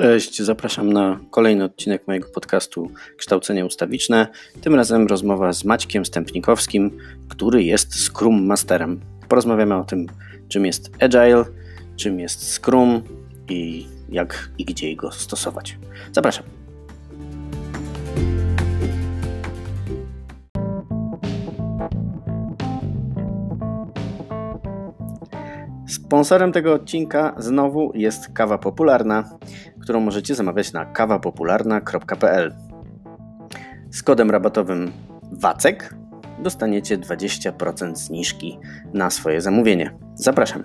Cześć, zapraszam na kolejny odcinek mojego podcastu Kształcenie Ustawiczne. Tym razem rozmowa z Maćkiem Stępnikowskim, który jest Scrum Masterem. Porozmawiamy o tym, czym jest Agile, czym jest Scrum i jak i gdzie go stosować. Zapraszam. Sponsorem tego odcinka znowu jest kawa popularna, którą możecie zamawiać na kawapopularna.pl. Z kodem rabatowym WACEK dostaniecie 20% zniżki na swoje zamówienie. Zapraszam.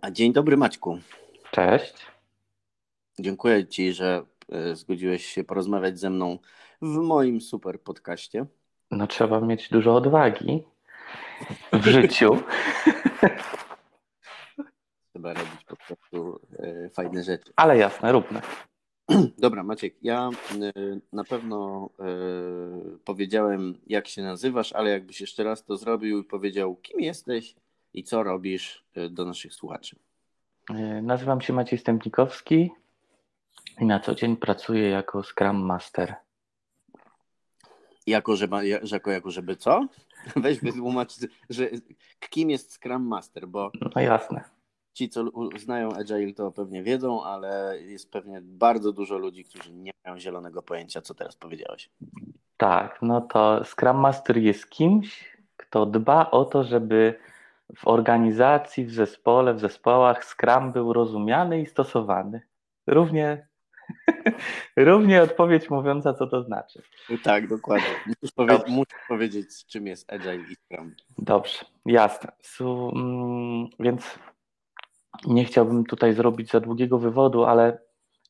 A dzień dobry Maćku. Cześć. Dziękuję Ci, że e, zgodziłeś się porozmawiać ze mną w moim super podcaście. No trzeba mieć dużo odwagi w życiu. Trzeba robić po prostu e, fajne rzeczy. Ale jasne, róbmy. Dobra, Maciek, ja e, na pewno e, powiedziałem, jak się nazywasz, ale jakbyś jeszcze raz to zrobił i powiedział, kim jesteś i co robisz do naszych słuchaczy. Nazywam się Maciej Stępnikowski i na co dzień pracuję jako Scrum Master. Jako, żeby, jako, jako żeby co? Weź wytłumacz, że kim jest Scrum Master, bo no jasne. ci, co znają Agile, to pewnie wiedzą, ale jest pewnie bardzo dużo ludzi, którzy nie mają zielonego pojęcia, co teraz powiedziałeś. Tak, no to Scrum Master jest kimś, kto dba o to, żeby w organizacji, w zespole, w zespołach Scrum był rozumiany i stosowany. Równie Równie odpowiedź mówiąca, co to znaczy. Tak, dokładnie. Musisz, powie musisz powiedzieć, czym jest Agile i Scrum. Dobrze, jasne. Mm, więc nie chciałbym tutaj zrobić za długiego wywodu, ale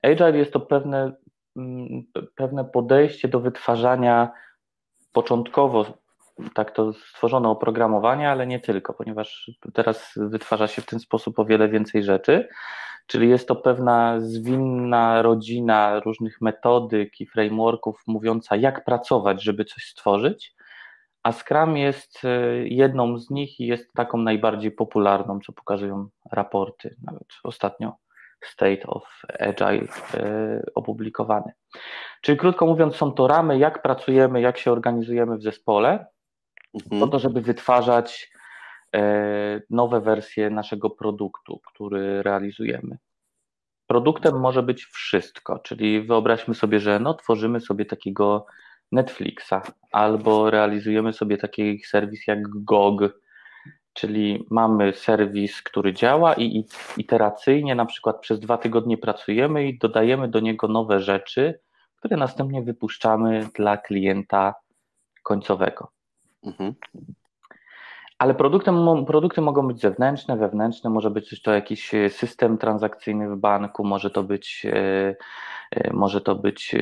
Agile jest to pewne, mm, pewne podejście do wytwarzania początkowo tak to stworzono oprogramowanie, ale nie tylko, ponieważ teraz wytwarza się w ten sposób o wiele więcej rzeczy. Czyli jest to pewna zwinna rodzina różnych metodyk i frameworków mówiąca, jak pracować, żeby coś stworzyć. A Scrum jest e, jedną z nich i jest taką najbardziej popularną, co pokazują raporty, nawet ostatnio State of Agile e, opublikowany. Czyli krótko mówiąc, są to ramy, jak pracujemy, jak się organizujemy w zespole, mhm. po to, żeby wytwarzać nowe wersje naszego produktu, który realizujemy. Produktem może być wszystko, czyli wyobraźmy sobie, że no, tworzymy sobie takiego Netflixa albo realizujemy sobie taki serwis jak GOG, czyli mamy serwis, który działa i iteracyjnie na przykład przez dwa tygodnie pracujemy i dodajemy do niego nowe rzeczy, które następnie wypuszczamy dla klienta końcowego. Mhm. Ale produktem, produkty mogą być zewnętrzne, wewnętrzne, może być to jakiś e, system transakcyjny w banku, może to być, e, e, może to być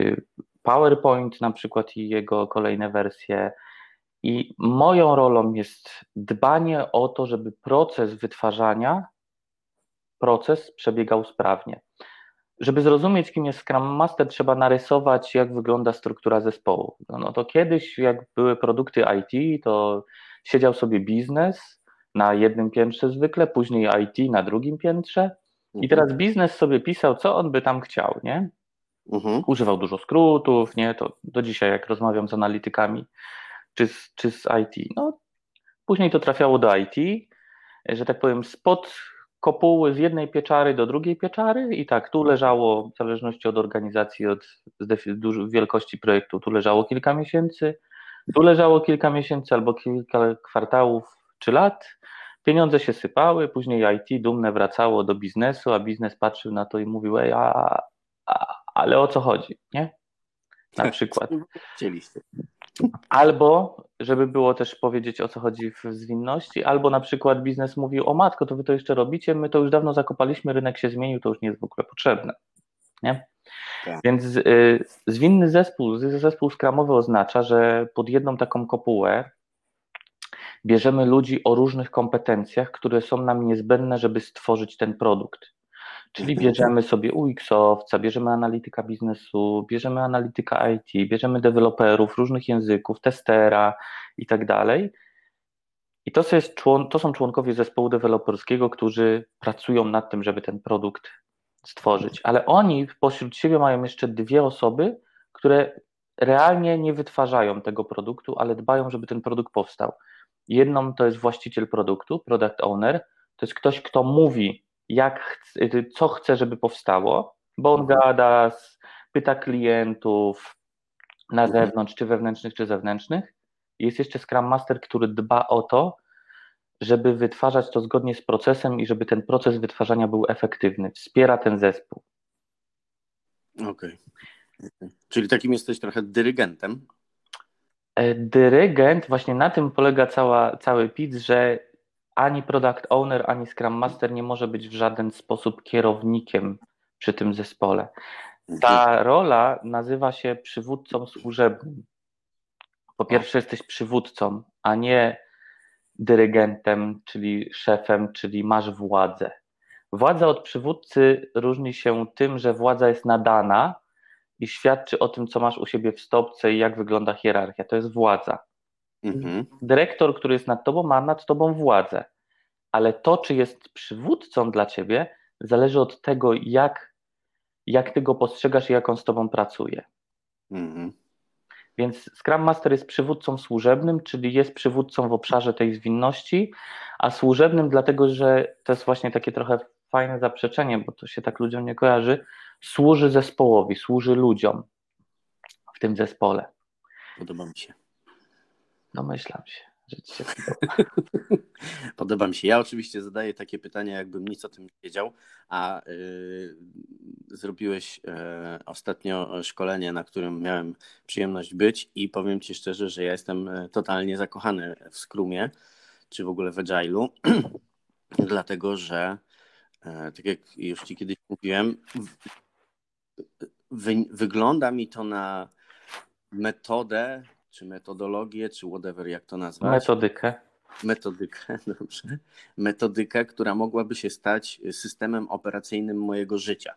PowerPoint na przykład i jego kolejne wersje. I moją rolą jest dbanie o to, żeby proces wytwarzania, proces przebiegał sprawnie. Żeby zrozumieć, kim jest Scrum Master, trzeba narysować, jak wygląda struktura zespołu. No, no to kiedyś, jak były produkty IT, to siedział sobie biznes na jednym piętrze zwykle, później IT na drugim piętrze i mhm. teraz biznes sobie pisał, co on by tam chciał, nie? Mhm. Używał dużo skrótów, nie? To do dzisiaj, jak rozmawiam z analitykami czy z, czy z IT, no później to trafiało do IT, że tak powiem, spod kopuły z jednej pieczary do drugiej pieczary i tak, tu leżało, w zależności od organizacji, od wielkości projektu, tu leżało kilka miesięcy, tu leżało kilka miesięcy albo kilka kwartałów czy lat. Pieniądze się sypały, później IT dumne wracało do biznesu, a biznes patrzył na to i mówił, ej, a, a, ale o co chodzi, nie? Na tak, przykład. Chcieliście. Albo, żeby było też powiedzieć o co chodzi w zwinności, albo na przykład biznes mówił, o matko, to wy to jeszcze robicie, my to już dawno zakopaliśmy, rynek się zmienił, to już nie jest w ogóle potrzebne. Nie? Tak. Więc y, zwinny zespół, zespół skramowy oznacza, że pod jedną taką kopułę bierzemy ludzi o różnych kompetencjach, które są nam niezbędne, żeby stworzyć ten produkt. Czyli bierzemy sobie UX-owca, bierzemy analityka biznesu, bierzemy analityka IT, bierzemy deweloperów różnych języków, testera i tak dalej. I to, jest to są członkowie zespołu deweloperskiego, którzy pracują nad tym, żeby ten produkt stworzyć. Ale oni pośród siebie mają jeszcze dwie osoby, które realnie nie wytwarzają tego produktu, ale dbają, żeby ten produkt powstał. Jedną to jest właściciel produktu, product owner, to jest ktoś, kto mówi, jak, co chce, żeby powstało, bo on mhm. gada, pyta klientów na mhm. zewnątrz, czy wewnętrznych, czy zewnętrznych. Jest jeszcze Scrum Master, który dba o to, żeby wytwarzać to zgodnie z procesem i żeby ten proces wytwarzania był efektywny. Wspiera ten zespół. Okej. Okay. Czyli takim jesteś trochę dyrygentem? E, dyrygent, właśnie na tym polega cała, cały PIT, że ani product owner, ani scrum master nie może być w żaden sposób kierownikiem przy tym zespole. Ta rola nazywa się przywódcą służebnym. Po pierwsze, jesteś przywódcą, a nie dyrygentem, czyli szefem, czyli masz władzę. Władza od przywódcy różni się tym, że władza jest nadana i świadczy o tym, co masz u siebie w stopce i jak wygląda hierarchia. To jest władza. Mhm. Dyrektor, który jest nad tobą, ma nad tobą władzę. Ale to, czy jest przywódcą dla ciebie, zależy od tego, jak, jak ty go postrzegasz i jak on z tobą pracuje. Mhm. Więc Scrum Master jest przywódcą służebnym, czyli jest przywódcą w obszarze tej zwinności, a służebnym dlatego, że to jest właśnie takie trochę fajne zaprzeczenie, bo to się tak ludziom nie kojarzy, służy zespołowi, służy ludziom w tym zespole. Podoba mi się. Domyślam się, że ci się podoba. podoba mi się. Ja oczywiście zadaję takie pytania, jakbym nic o tym nie wiedział, a yy, zrobiłeś yy, ostatnio szkolenie, na którym miałem przyjemność być i powiem ci szczerze, że ja jestem e, totalnie zakochany w Scrumie, czy w ogóle w Agile'u, dlatego że yy, tak jak już ci kiedyś mówiłem, wy, wygląda mi to na metodę, czy metodologię, czy whatever, jak to nazwać. Metodykę. Metodykę, dobrze. Metodykę, która mogłaby się stać systemem operacyjnym mojego życia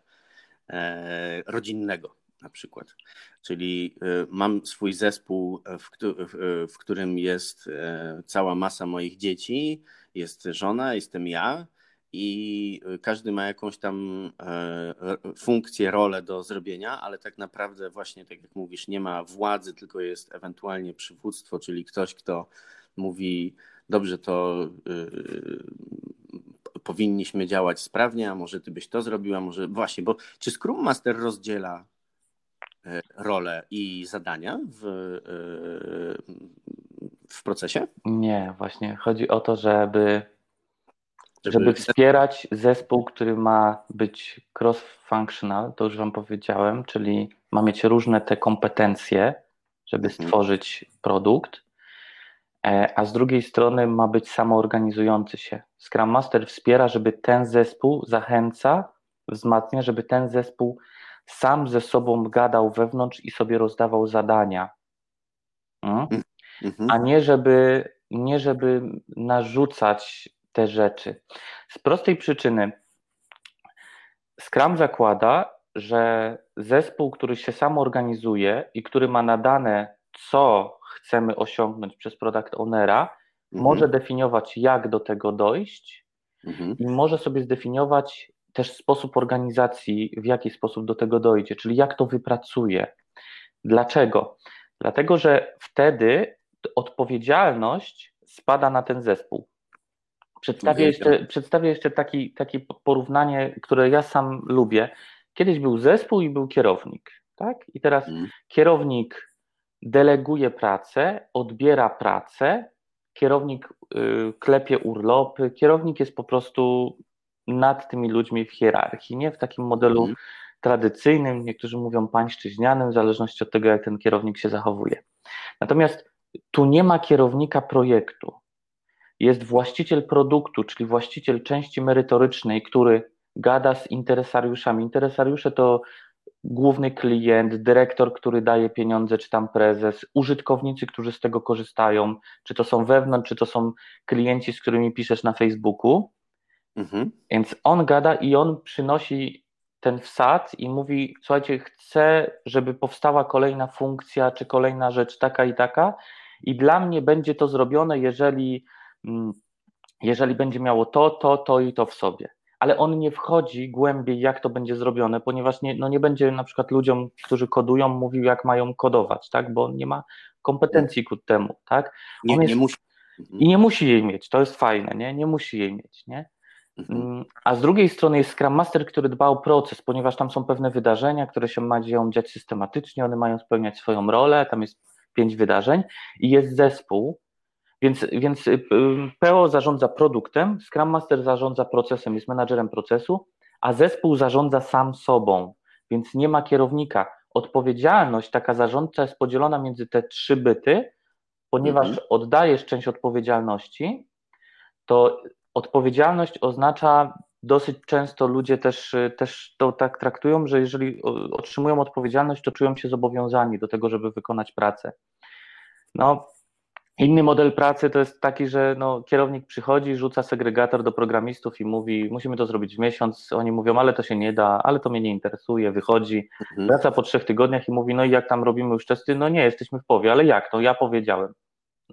e, rodzinnego na przykład. Czyli e, mam swój zespół, w, w, w którym jest e, cała masa moich dzieci, jest żona, jestem ja i każdy ma jakąś tam e, funkcję, rolę do zrobienia, ale tak naprawdę właśnie tak jak mówisz, nie ma władzy, tylko jest ewentualnie przywództwo, czyli ktoś, kto mówi, dobrze, to yy, powinniśmy działać sprawnie, a może ty byś to zrobiła, może właśnie, bo czy Scrum Master rozdziela e, rolę i zadania w, w procesie? Nie, właśnie chodzi o to, żeby żeby... żeby wspierać zespół, który ma być cross-functional, to już Wam powiedziałem, czyli ma mieć różne te kompetencje, żeby mhm. stworzyć produkt, e, a z drugiej strony ma być samoorganizujący się. Scrum Master wspiera, żeby ten zespół zachęca, wzmacnia, żeby ten zespół sam ze sobą gadał wewnątrz i sobie rozdawał zadania. Hmm? Mhm. A nie żeby, nie żeby narzucać te rzeczy. Z prostej przyczyny Scrum zakłada, że zespół, który się sam organizuje i który ma nadane, co chcemy osiągnąć przez product ownera, mhm. może definiować, jak do tego dojść mhm. i może sobie zdefiniować też sposób organizacji, w jaki sposób do tego dojdzie, czyli jak to wypracuje. Dlaczego? Dlatego, że wtedy odpowiedzialność spada na ten zespół. Przedstawię jeszcze, przedstawię jeszcze taki, takie porównanie, które ja sam lubię. Kiedyś był zespół i był kierownik, tak? I teraz mm. kierownik deleguje pracę, odbiera pracę, kierownik y, klepie urlopy, kierownik jest po prostu nad tymi ludźmi w hierarchii, nie w takim modelu mm. tradycyjnym, niektórzy mówią pańszczyźnianym, w zależności od tego, jak ten kierownik się zachowuje. Natomiast tu nie ma kierownika projektu jest właściciel produktu, czyli właściciel części merytorycznej, który gada z interesariuszami. Interesariusze to główny klient, dyrektor, który daje pieniądze, czy tam prezes, użytkownicy, którzy z tego korzystają, czy to są wewnątrz, czy to są klienci, z którymi piszesz na Facebooku. Mhm. Więc on gada i on przynosi ten wsad i mówi: Słuchajcie, chcę, żeby powstała kolejna funkcja, czy kolejna rzecz taka i taka, i dla mnie będzie to zrobione, jeżeli jeżeli będzie miało to, to, to i to w sobie. Ale on nie wchodzi głębiej, jak to będzie zrobione, ponieważ nie, no nie będzie na przykład ludziom, którzy kodują, mówił, jak mają kodować, tak? bo on nie ma kompetencji ku temu. Tak? Nie, jest, nie musi. I nie musi jej mieć, to jest fajne, nie? Nie musi jej mieć, nie? Mhm. Mm, a z drugiej strony jest Scrum Master, który dba o proces, ponieważ tam są pewne wydarzenia, które się mają dziać systematycznie, one mają spełniać swoją rolę, tam jest pięć wydarzeń i jest zespół, więc, więc y, y, PO zarządza produktem, Scrum Master zarządza procesem, jest menadżerem procesu, a zespół zarządza sam sobą, więc nie ma kierownika. Odpowiedzialność taka zarządcza jest podzielona między te trzy byty, ponieważ mhm. oddajesz część odpowiedzialności, to odpowiedzialność oznacza dosyć często ludzie też, też to tak traktują, że jeżeli otrzymują odpowiedzialność, to czują się zobowiązani do tego, żeby wykonać pracę. No, inny model pracy to jest taki, że no, kierownik przychodzi, rzuca segregator do programistów i mówi, musimy to zrobić w miesiąc. Oni mówią, ale to się nie da, ale to mnie nie interesuje, wychodzi, mhm. wraca po trzech tygodniach i mówi, no i jak tam robimy już testy? No nie, jesteśmy w powie, ale jak? No ja powiedziałem.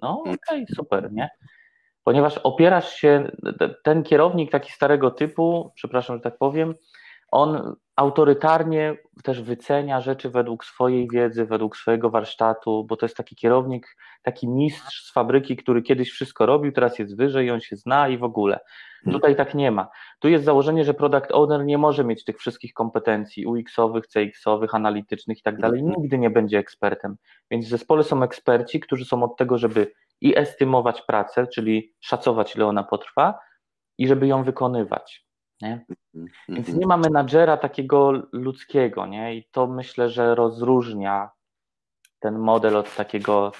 No okej, okay, super, nie? ponieważ opierasz się, ten kierownik taki starego typu, przepraszam, że tak powiem, on autorytarnie też wycenia rzeczy według swojej wiedzy, według swojego warsztatu, bo to jest taki kierownik, taki mistrz z fabryki, który kiedyś wszystko robił, teraz jest wyżej, on się zna i w ogóle. Tutaj tak nie ma. Tu jest założenie, że product owner nie może mieć tych wszystkich kompetencji UX-owych, CX-owych, analitycznych i tak dalej. Mhm. Nigdy nie będzie ekspertem. Więc w zespole są eksperci, którzy są od tego, żeby i estymować pracę, czyli szacować, ile ona potrwa, i żeby ją wykonywać. Nie? Więc nie ma menadżera takiego ludzkiego, nie? I to myślę, że rozróżnia ten model od takiego,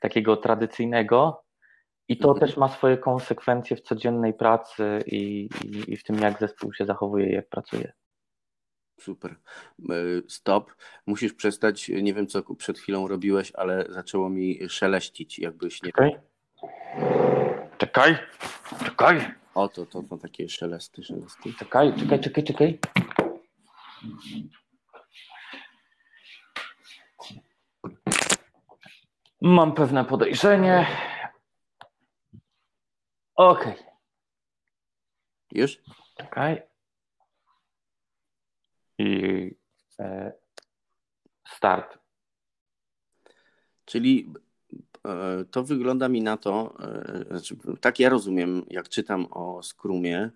takiego tradycyjnego. I to mhm. też ma swoje konsekwencje w codziennej pracy i, i, i w tym, jak zespół się zachowuje jak pracuje. Super. E, stop. Musisz przestać. Nie wiem, co przed chwilą robiłeś, ale zaczęło mi szeleścić, jakbyś nie. Czekaj. Czekaj. Czekaj. O, to, to, to takie szelesty, szelesty. Czekaj, czekaj, czekaj, czekaj. Mam pewne podejrzenie. Okej. Okay. Już? Czekaj i e, start. Czyli to wygląda mi na to, e, znaczy, tak ja rozumiem, jak czytam o Scrumie,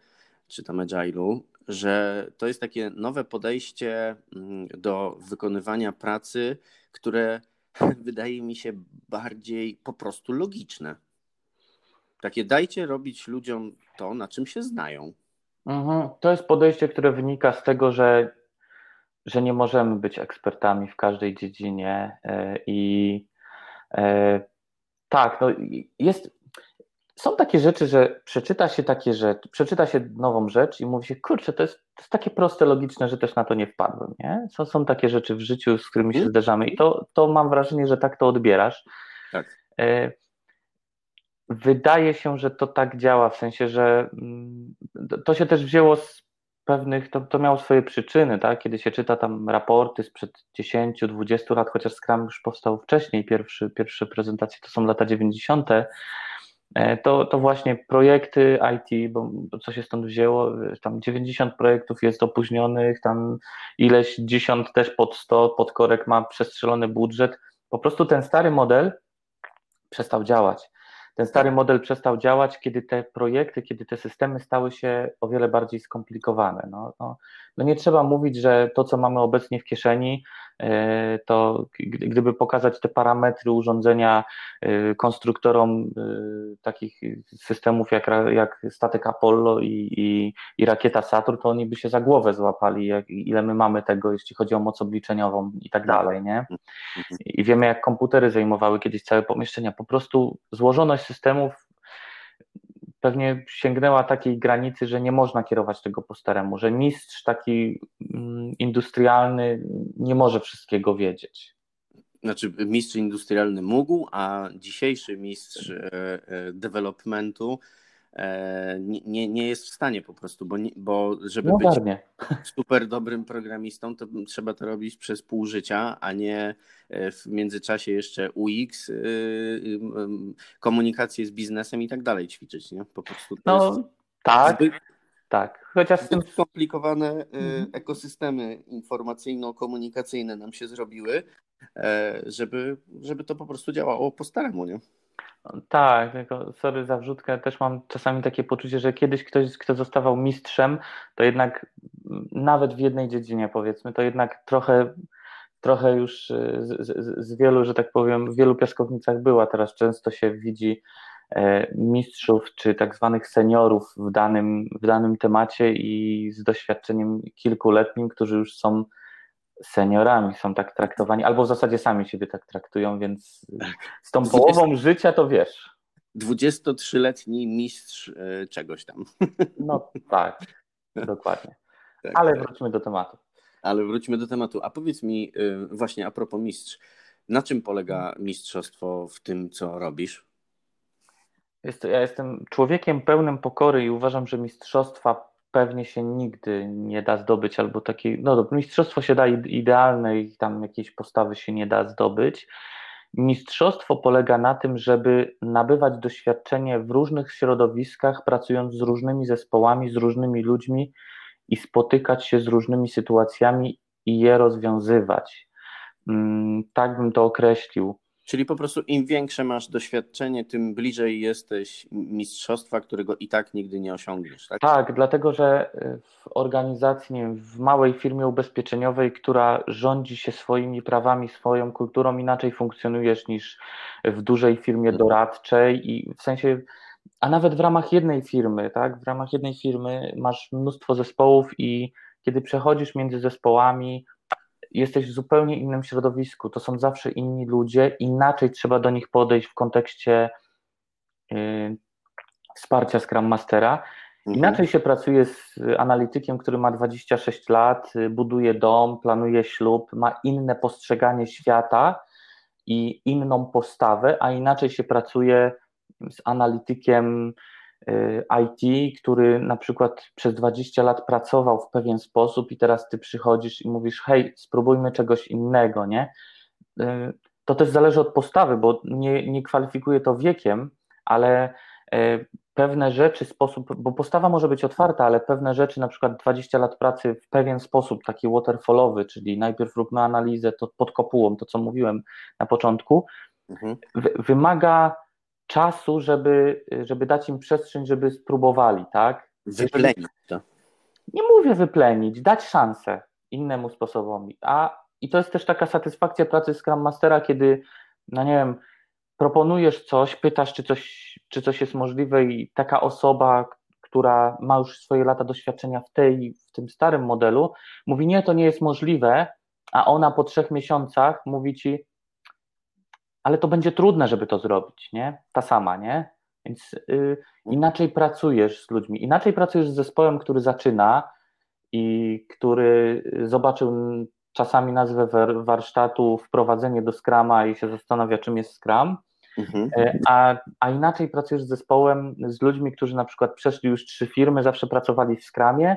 czytam Agile'u, że to jest takie nowe podejście mm, do wykonywania pracy, które wydaje mi się bardziej po prostu logiczne. Takie dajcie robić ludziom to, na czym się znają. Mhm. To jest podejście, które wynika z tego, że że nie możemy być ekspertami w każdej dziedzinie e, i e, tak, no jest, są takie rzeczy, że przeczyta się takie rzeczy, przeczyta się nową rzecz i mówi się, kurczę, to jest, to jest takie proste, logiczne, że też na to nie wpadłem, nie? Są, są takie rzeczy w życiu, z którymi się mhm. zderzamy i to, to mam wrażenie, że tak to odbierasz. Tak. E, wydaje się, że to tak działa, w sensie, że mm, to się też wzięło z pewnych, to, to miało swoje przyczyny, tak? Kiedy się czyta tam raporty sprzed 10-20 lat, chociaż Scrum już powstał wcześniej, pierwszy, pierwsze prezentacje to są lata 90., e, to, to właśnie projekty IT, bo co się stąd wzięło, tam 90 projektów jest opóźnionych, tam ileś dziesiąt też pod 100, pod korek ma przestrzelony budżet. Po prostu ten stary model przestał działać ten stary model przestał działać, kiedy te projekty, kiedy te systemy stały się o wiele bardziej skomplikowane. No, no, no nie trzeba mówić, że to, co mamy obecnie w kieszeni, e, to gdyby pokazać te parametry urządzenia e, konstruktorom e, takich systemów jak, jak statek Apollo i, i, i rakieta Saturn, to oni by się za głowę złapali, jak, ile my mamy tego, jeśli chodzi o moc obliczeniową i tak dalej, nie? I wiemy, jak komputery zajmowały kiedyś całe pomieszczenia. Po prostu złożoność systemów pewnie sięgnęła takiej granicy, że nie można kierować tego po staremu, że mistrz taki mm, industrialny nie może wszystkiego wiedzieć. Znaczy, mistrz industrialny mógł, a dzisiejszy mistrz e, e, developmentu nie, nie jest w stanie po prostu, bo, bo żeby No być super dobrym programistą, to trzeba to robić przez pół życia, a nie e, w międzyczasie jeszcze UX, y, y, komunikację z biznesem i tak dalej ćwiczyć, nie? Po prostu No tak, zbyt, tak. Chociaż zbyt skomplikowane y, Mhm. ekosystemy informacyjno-komunikacyjne nam się zrobiły, e, żeby, żeby to po prostu działało po staremu, nie? Tak, tylko sorry za wrzutkę, też mam czasami takie poczucie, że kiedyś ktoś, kto zostawał mistrzem, to jednak mm, nawet w jednej dziedzinie powiedzmy, to jednak trochę, trochę już y, z, z, z wielu, że tak powiem, w wielu piaskownicach była. Teraz często się widzi e, mistrzów czy tak zwanych seniorów w danym, w danym temacie i z doświadczeniem kilkuletnim, którzy już są seniorami, są tak traktowani, albo w zasadzie sami siebie tak traktują, więc z tą połową życia to wiesz. 23-letni mistrz e, czegoś tam. No tak, dokładnie. Tak, Ale tak. wróćmy do tematu. Ale wróćmy do tematu. A powiedz mi y, właśnie a propos mistrz, na czym polega mistrzostwo w tym, co robisz? Jest, ja jestem człowiekiem pełnym pokory i uważam, że mistrzostwa pewnie się nigdy nie da zdobyć, albo takiej, no dobra, mistrzostwo się da ide- idealne i tam jakiejś postawy się nie da zdobyć. Mistrzostwo polega na tym, żeby nabywać doświadczenie w różnych środowiskach, pracując z różnymi zespołami, z różnymi ludźmi i spotykać się z różnymi sytuacjami i je rozwiązywać. Mm, Tak bym to określił. Czyli po prostu im większe masz doświadczenie, tym bliżej jesteś mistrzostwa, którego i tak nigdy nie osiągniesz, tak? Tak, dlatego że y, w organizacji, nie wiem, w małej firmie ubezpieczeniowej, która rządzi się swoimi prawami, swoją kulturą, inaczej funkcjonujesz niż w dużej firmie Mhm. doradczej i w sensie, a nawet w ramach jednej firmy, tak? W ramach jednej firmy masz mnóstwo zespołów i kiedy przechodzisz między zespołami, jesteś w zupełnie innym środowisku. To są zawsze inni ludzie, inaczej trzeba do nich podejść w kontekście y, wsparcia Scrum Mastera. Mhm. Inaczej się pracuje z analitykiem, który ma 26 lat, y, buduje dom, planuje ślub, ma inne postrzeganie świata i inną postawę, a inaczej się pracuje z analitykiem IT, który na przykład przez 20 lat pracował w pewien sposób i teraz ty przychodzisz i mówisz, hej, spróbujmy czegoś innego, nie? Y, To też zależy od postawy, bo nie, nie kwalifikuje to wiekiem, ale y, pewne rzeczy, sposób, bo postawa może być otwarta, ale pewne rzeczy, na przykład 20 lat pracy w pewien sposób, taki waterfallowy, czyli najpierw róbmy analizę to pod kopułą, to co mówiłem na początku, Mhm. wy- wymaga czasu, żeby, żeby dać im przestrzeń, żeby spróbowali, tak? Wyplenić to. Nie mówię wyplenić, dać szansę innemu sposobowi. A i to jest też taka satysfakcja pracy Scrum Mastera, kiedy, no nie wiem, proponujesz coś, pytasz, czy coś, czy coś jest możliwe, i taka osoba, która ma już swoje lata doświadczenia w tej, w tym starym modelu, mówi, nie, to nie jest możliwe, a ona po trzech miesiącach mówi ci, ale to będzie trudne, żeby to zrobić, nie? Ta sama, nie? Więc y, inaczej pracujesz z ludźmi, inaczej pracujesz z zespołem, który zaczyna i który zobaczył mm, czasami nazwę warsztatu wprowadzenie do Scrama i się zastanawia, czym jest Scrum, Mhm. E, a, a inaczej pracujesz z zespołem, z ludźmi, którzy na przykład przeszli już trzy firmy, zawsze pracowali w Scrumie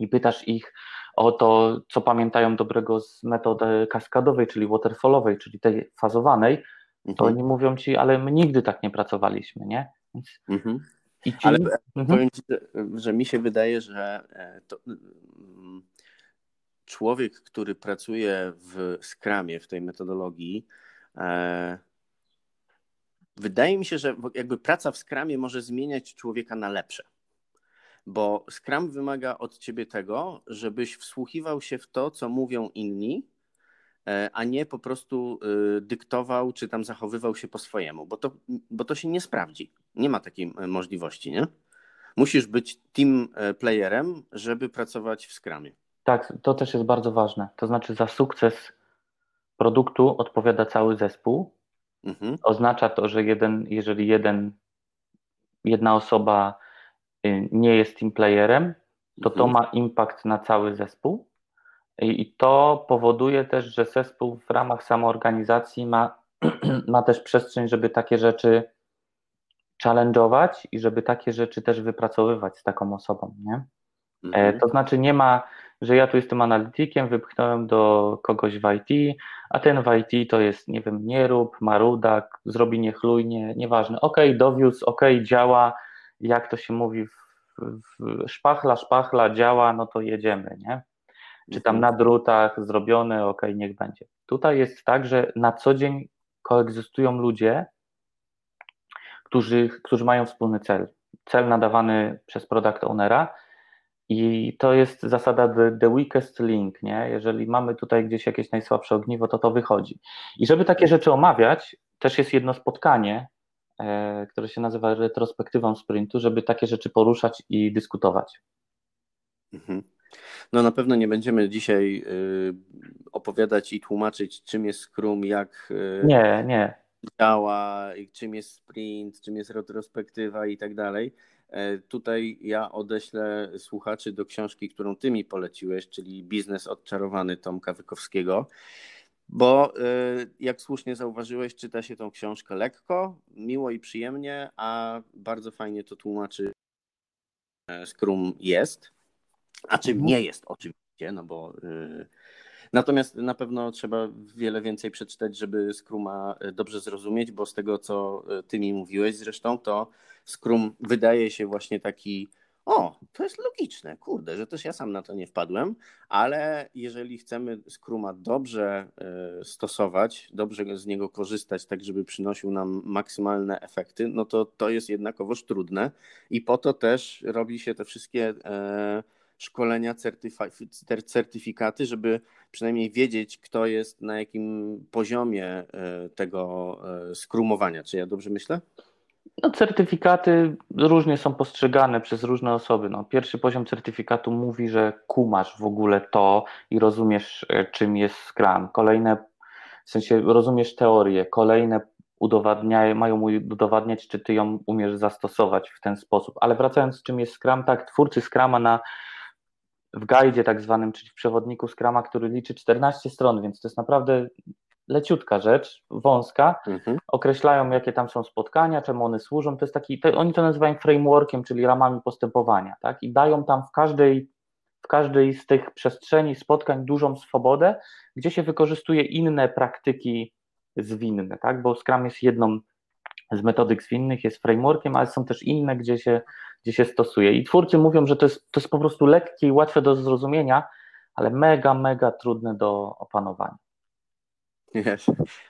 i pytasz ich o to, co pamiętają dobrego z metody kaskadowej, czyli waterfallowej, czyli tej fazowanej, to Mhm. oni mówią ci, ale my nigdy tak nie pracowaliśmy, nie? Więc Mhm. ci, Ale mhm. powiem ci, że, mi się wydaje, że e, to, człowiek, który pracuje w Scrumie, w tej metodologii, e, wydaje mi się, że jakby praca w Scrumie może zmieniać człowieka na lepsze. Bo Scrum wymaga od ciebie tego, żebyś wsłuchiwał się w to, co mówią inni, e, a nie po prostu y, dyktował, czy tam zachowywał się po swojemu, bo to, bo to się nie sprawdzi. Nie ma takiej e, możliwości, nie? Musisz być team e, playerem, żeby pracować w Scrumie. Tak, to też jest bardzo ważne. To znaczy za sukces produktu odpowiada cały zespół. Mhm. Oznacza to, że jeden, jeżeli jeden, jedna osoba nie jest team playerem, to to Mhm. ma impact na cały zespół. I, to powoduje też, że zespół w ramach samoorganizacji ma, ma też przestrzeń, żeby takie rzeczy challenge'ować i żeby takie rzeczy też wypracowywać z taką osobą, nie? E, Mhm. To znaczy nie ma, że ja tu jestem analitykiem, wypchnąłem do kogoś w IT, a ten w IT to jest, nie wiem, nie rób, marudak, zrobi niechlujnie, nieważne. OK, dowiózł, OK, działa, jak to się mówi, w, w szpachla, szpachla, działa, no to jedziemy, nie? Czy tam Mhm. na drutach zrobione, OK, niech będzie. Tutaj jest tak, że na co dzień koegzystują ludzie, którzy, którzy mają wspólny cel. Cel nadawany przez product ownera i to jest zasada the, the weakest link, nie? Jeżeli mamy tutaj gdzieś jakieś najsłabsze ogniwo, to to wychodzi. I żeby takie rzeczy omawiać, też jest jedno spotkanie, które się nazywa retrospektywą sprintu, żeby takie rzeczy poruszać i dyskutować. Mhm. No na pewno nie będziemy dzisiaj y, opowiadać i tłumaczyć, czym jest Scrum, jak y, Nie, nie. działa, czym jest sprint, czym jest retrospektywa i tak dalej. E, Tutaj ja odeślę słuchaczy do książki, którą ty mi poleciłeś, czyli Biznes odczarowany Tomka Wykowskiego. Bo y, jak słusznie zauważyłeś, czyta się tą książkę lekko, miło i przyjemnie, a bardzo fajnie to tłumaczy e, Scrum jest, a czym Mhm. nie jest oczywiście, no bo y, natomiast na pewno trzeba wiele więcej przeczytać, żeby Scruma y, dobrze zrozumieć, bo z tego co y, ty mi mówiłeś zresztą, to Scrum wydaje się właśnie taki o, to jest logiczne, kurde, że też ja sam na to nie wpadłem, ale jeżeli chcemy Scruma dobrze y, stosować, dobrze z niego korzystać, tak żeby przynosił nam maksymalne efekty, no to to jest jednakowoż trudne i po to też robi się te wszystkie e, szkolenia, certyfi- cer- certyfikaty, żeby przynajmniej wiedzieć, kto jest na jakim poziomie e, tego e, skrumowania. Czy ja dobrze myślę? No, certyfikaty różnie są postrzegane przez różne osoby. No, pierwszy poziom certyfikatu mówi, że kumasz w ogóle to i rozumiesz, e, czym jest Scrum. Kolejne, w sensie rozumiesz teorię, kolejne udowadniają, mają udowadniać, czy ty ją umiesz zastosować w ten sposób. Ale wracając, czym jest Scrum, tak, twórcy Scruma na w guidzie tak zwanym, czyli w przewodniku Scruma, który liczy 14 stron, więc to jest naprawdę leciutka rzecz, wąska, Mhm. określają, jakie tam są spotkania, czemu one służą. To jest taki, to, oni to nazywają frameworkiem, czyli ramami postępowania, tak? I dają tam w każdej, w każdej z tych przestrzeni spotkań dużą swobodę, gdzie się wykorzystuje inne praktyki zwinne, tak? Bo Scrum jest jedną z metodyk zwinnych, jest frameworkiem, ale są też inne, gdzie się, gdzie się stosuje. I twórcy mówią, że to jest, to jest po prostu lekkie i łatwe do zrozumienia, ale mega, mega trudne do opanowania.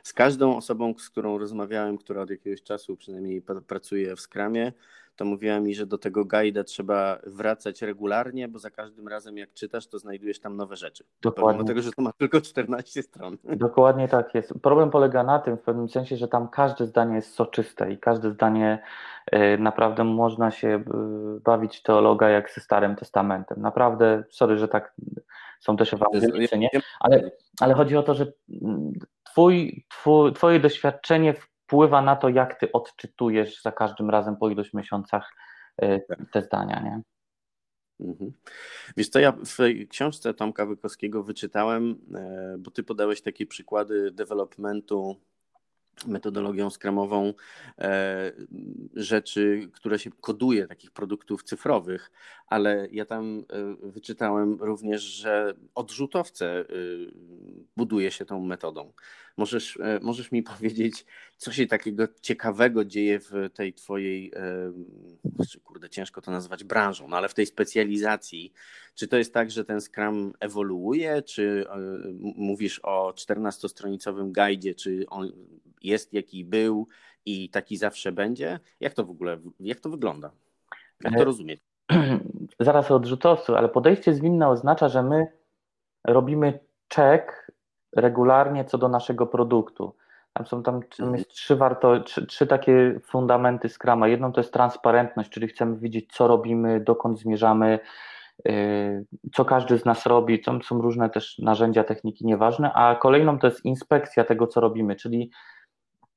Z każdą osobą, z którą rozmawiałem, która od jakiegoś czasu przynajmniej pracuje w Scrumie, to mówiła mi, że do tego guida trzeba wracać regularnie, bo za każdym razem jak czytasz, to znajdujesz tam nowe rzeczy. Dokładnie. Pomimo tego, że to ma tylko 14 stron. Dokładnie tak jest. Problem polega na tym w pewnym sensie, że tam każde zdanie jest soczyste i każde zdanie y, naprawdę można się y, bawić teologa jak ze Starym Testamentem. Naprawdę, sorry, że tak są też ewangelicy, nie? Ale, ale chodzi o to, że mm, twój, twój, twoje doświadczenie wpływa na to, jak ty odczytujesz za każdym razem po iluś miesiącach y, te zdania, nie? Mhm. Wiesz co, ja w książce Tomka Wykowskiego wyczytałem, e, bo ty podałeś takie przykłady developmentu metodologią skramową e, rzeczy, które się koduje, takich produktów cyfrowych, ale ja tam e, wyczytałem również, że odrzutowce e, buduje się tą metodą. Możesz, e, możesz mi powiedzieć, co się takiego ciekawego dzieje w tej twojej, e, kurde, ciężko to nazwać branżą, no ale w tej specjalizacji. Czy to jest tak, że ten Scrum ewoluuje, czy e, mówisz o 14-stronicowym guidzie, czy on jest jaki był i taki zawsze będzie? Jak to w ogóle, jak to wygląda? Jak to rozumieć? Zaraz o odrzutowcu, ale podejście zwinne oznacza, że my robimy check regularnie co do naszego produktu. Tam są tam, jest trzy, warto, trzy, trzy takie fundamenty Scrama. Jedną to jest transparentność, czyli chcemy widzieć, co robimy, dokąd zmierzamy, yy, co każdy z nas robi, tam są różne też narzędzia, techniki nieważne, a kolejną to jest inspekcja tego, co robimy, czyli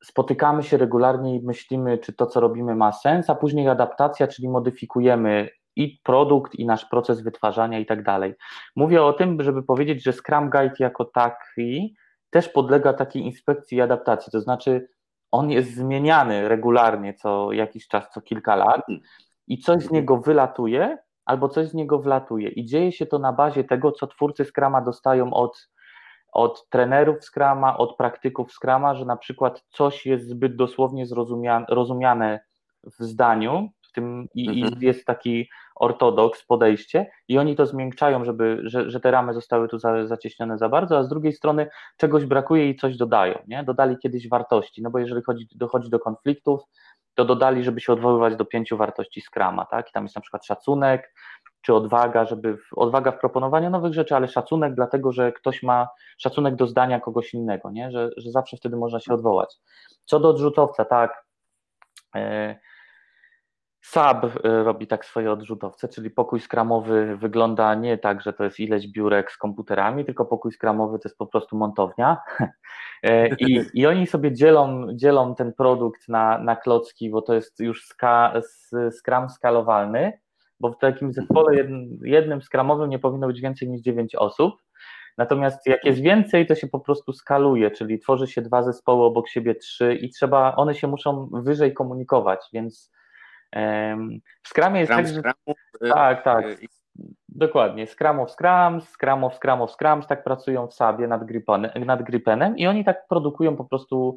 spotykamy się regularnie i myślimy, czy to, co robimy, ma sens, a później adaptacja, czyli modyfikujemy i produkt, i nasz proces wytwarzania i tak dalej. Mówię o tym, żeby powiedzieć, że Scrum Guide jako taki też podlega takiej inspekcji i adaptacji, to znaczy on jest zmieniany regularnie co jakiś czas, co kilka lat i coś z niego wylatuje, albo coś z niego wlatuje. I dzieje się to na bazie tego, co twórcy Scrama dostają od, od trenerów Scrama, od praktyków Scrama, że na przykład coś jest zbyt dosłownie zrozumiane, rozumiane w zdaniu, w tym i, mhm. i, jest taki ortodoks podejście i oni to zmiękczają, żeby, że, że te ramy zostały tu za, zacieśnione za bardzo, a z drugiej strony czegoś brakuje i coś dodają, nie? Dodali kiedyś wartości, no bo jeżeli chodzi, dochodzi do konfliktów, to dodali, żeby się odwoływać do pięciu wartości Scrama, tak? I tam jest na przykład szacunek, czy odwaga, żeby w, odwaga w proponowaniu nowych rzeczy, ale szacunek dlatego, że ktoś ma szacunek do zdania kogoś innego, nie? Że, że zawsze wtedy można się odwołać. Co do odrzutowca, tak, e, Sab e, robi tak swoje odrzutowce, czyli pokój skramowy wygląda nie tak, że to jest ileś biurek z komputerami, tylko pokój skramowy to jest po prostu montownia. E, I, i oni sobie dzielą, dzielą ten produkt na, na klocki, bo to jest już ska, skram skalowalny, bo w takim zespole jednym, jednym skramowym nie powinno być więcej niż 9 osób. Natomiast jak jest więcej, to się po prostu skaluje, czyli tworzy się dwa zespoły obok siebie, trzy i trzeba, one się muszą wyżej komunikować, więc w Scrumie jest Scrum, tak, że... Scrum, y, tak, tak, y, dokładnie, Scrum of Scrum, Scrum of Scrum of Scrum, tak pracują w Sabie nad, Gripenem, nad Gripenem i oni tak produkują po prostu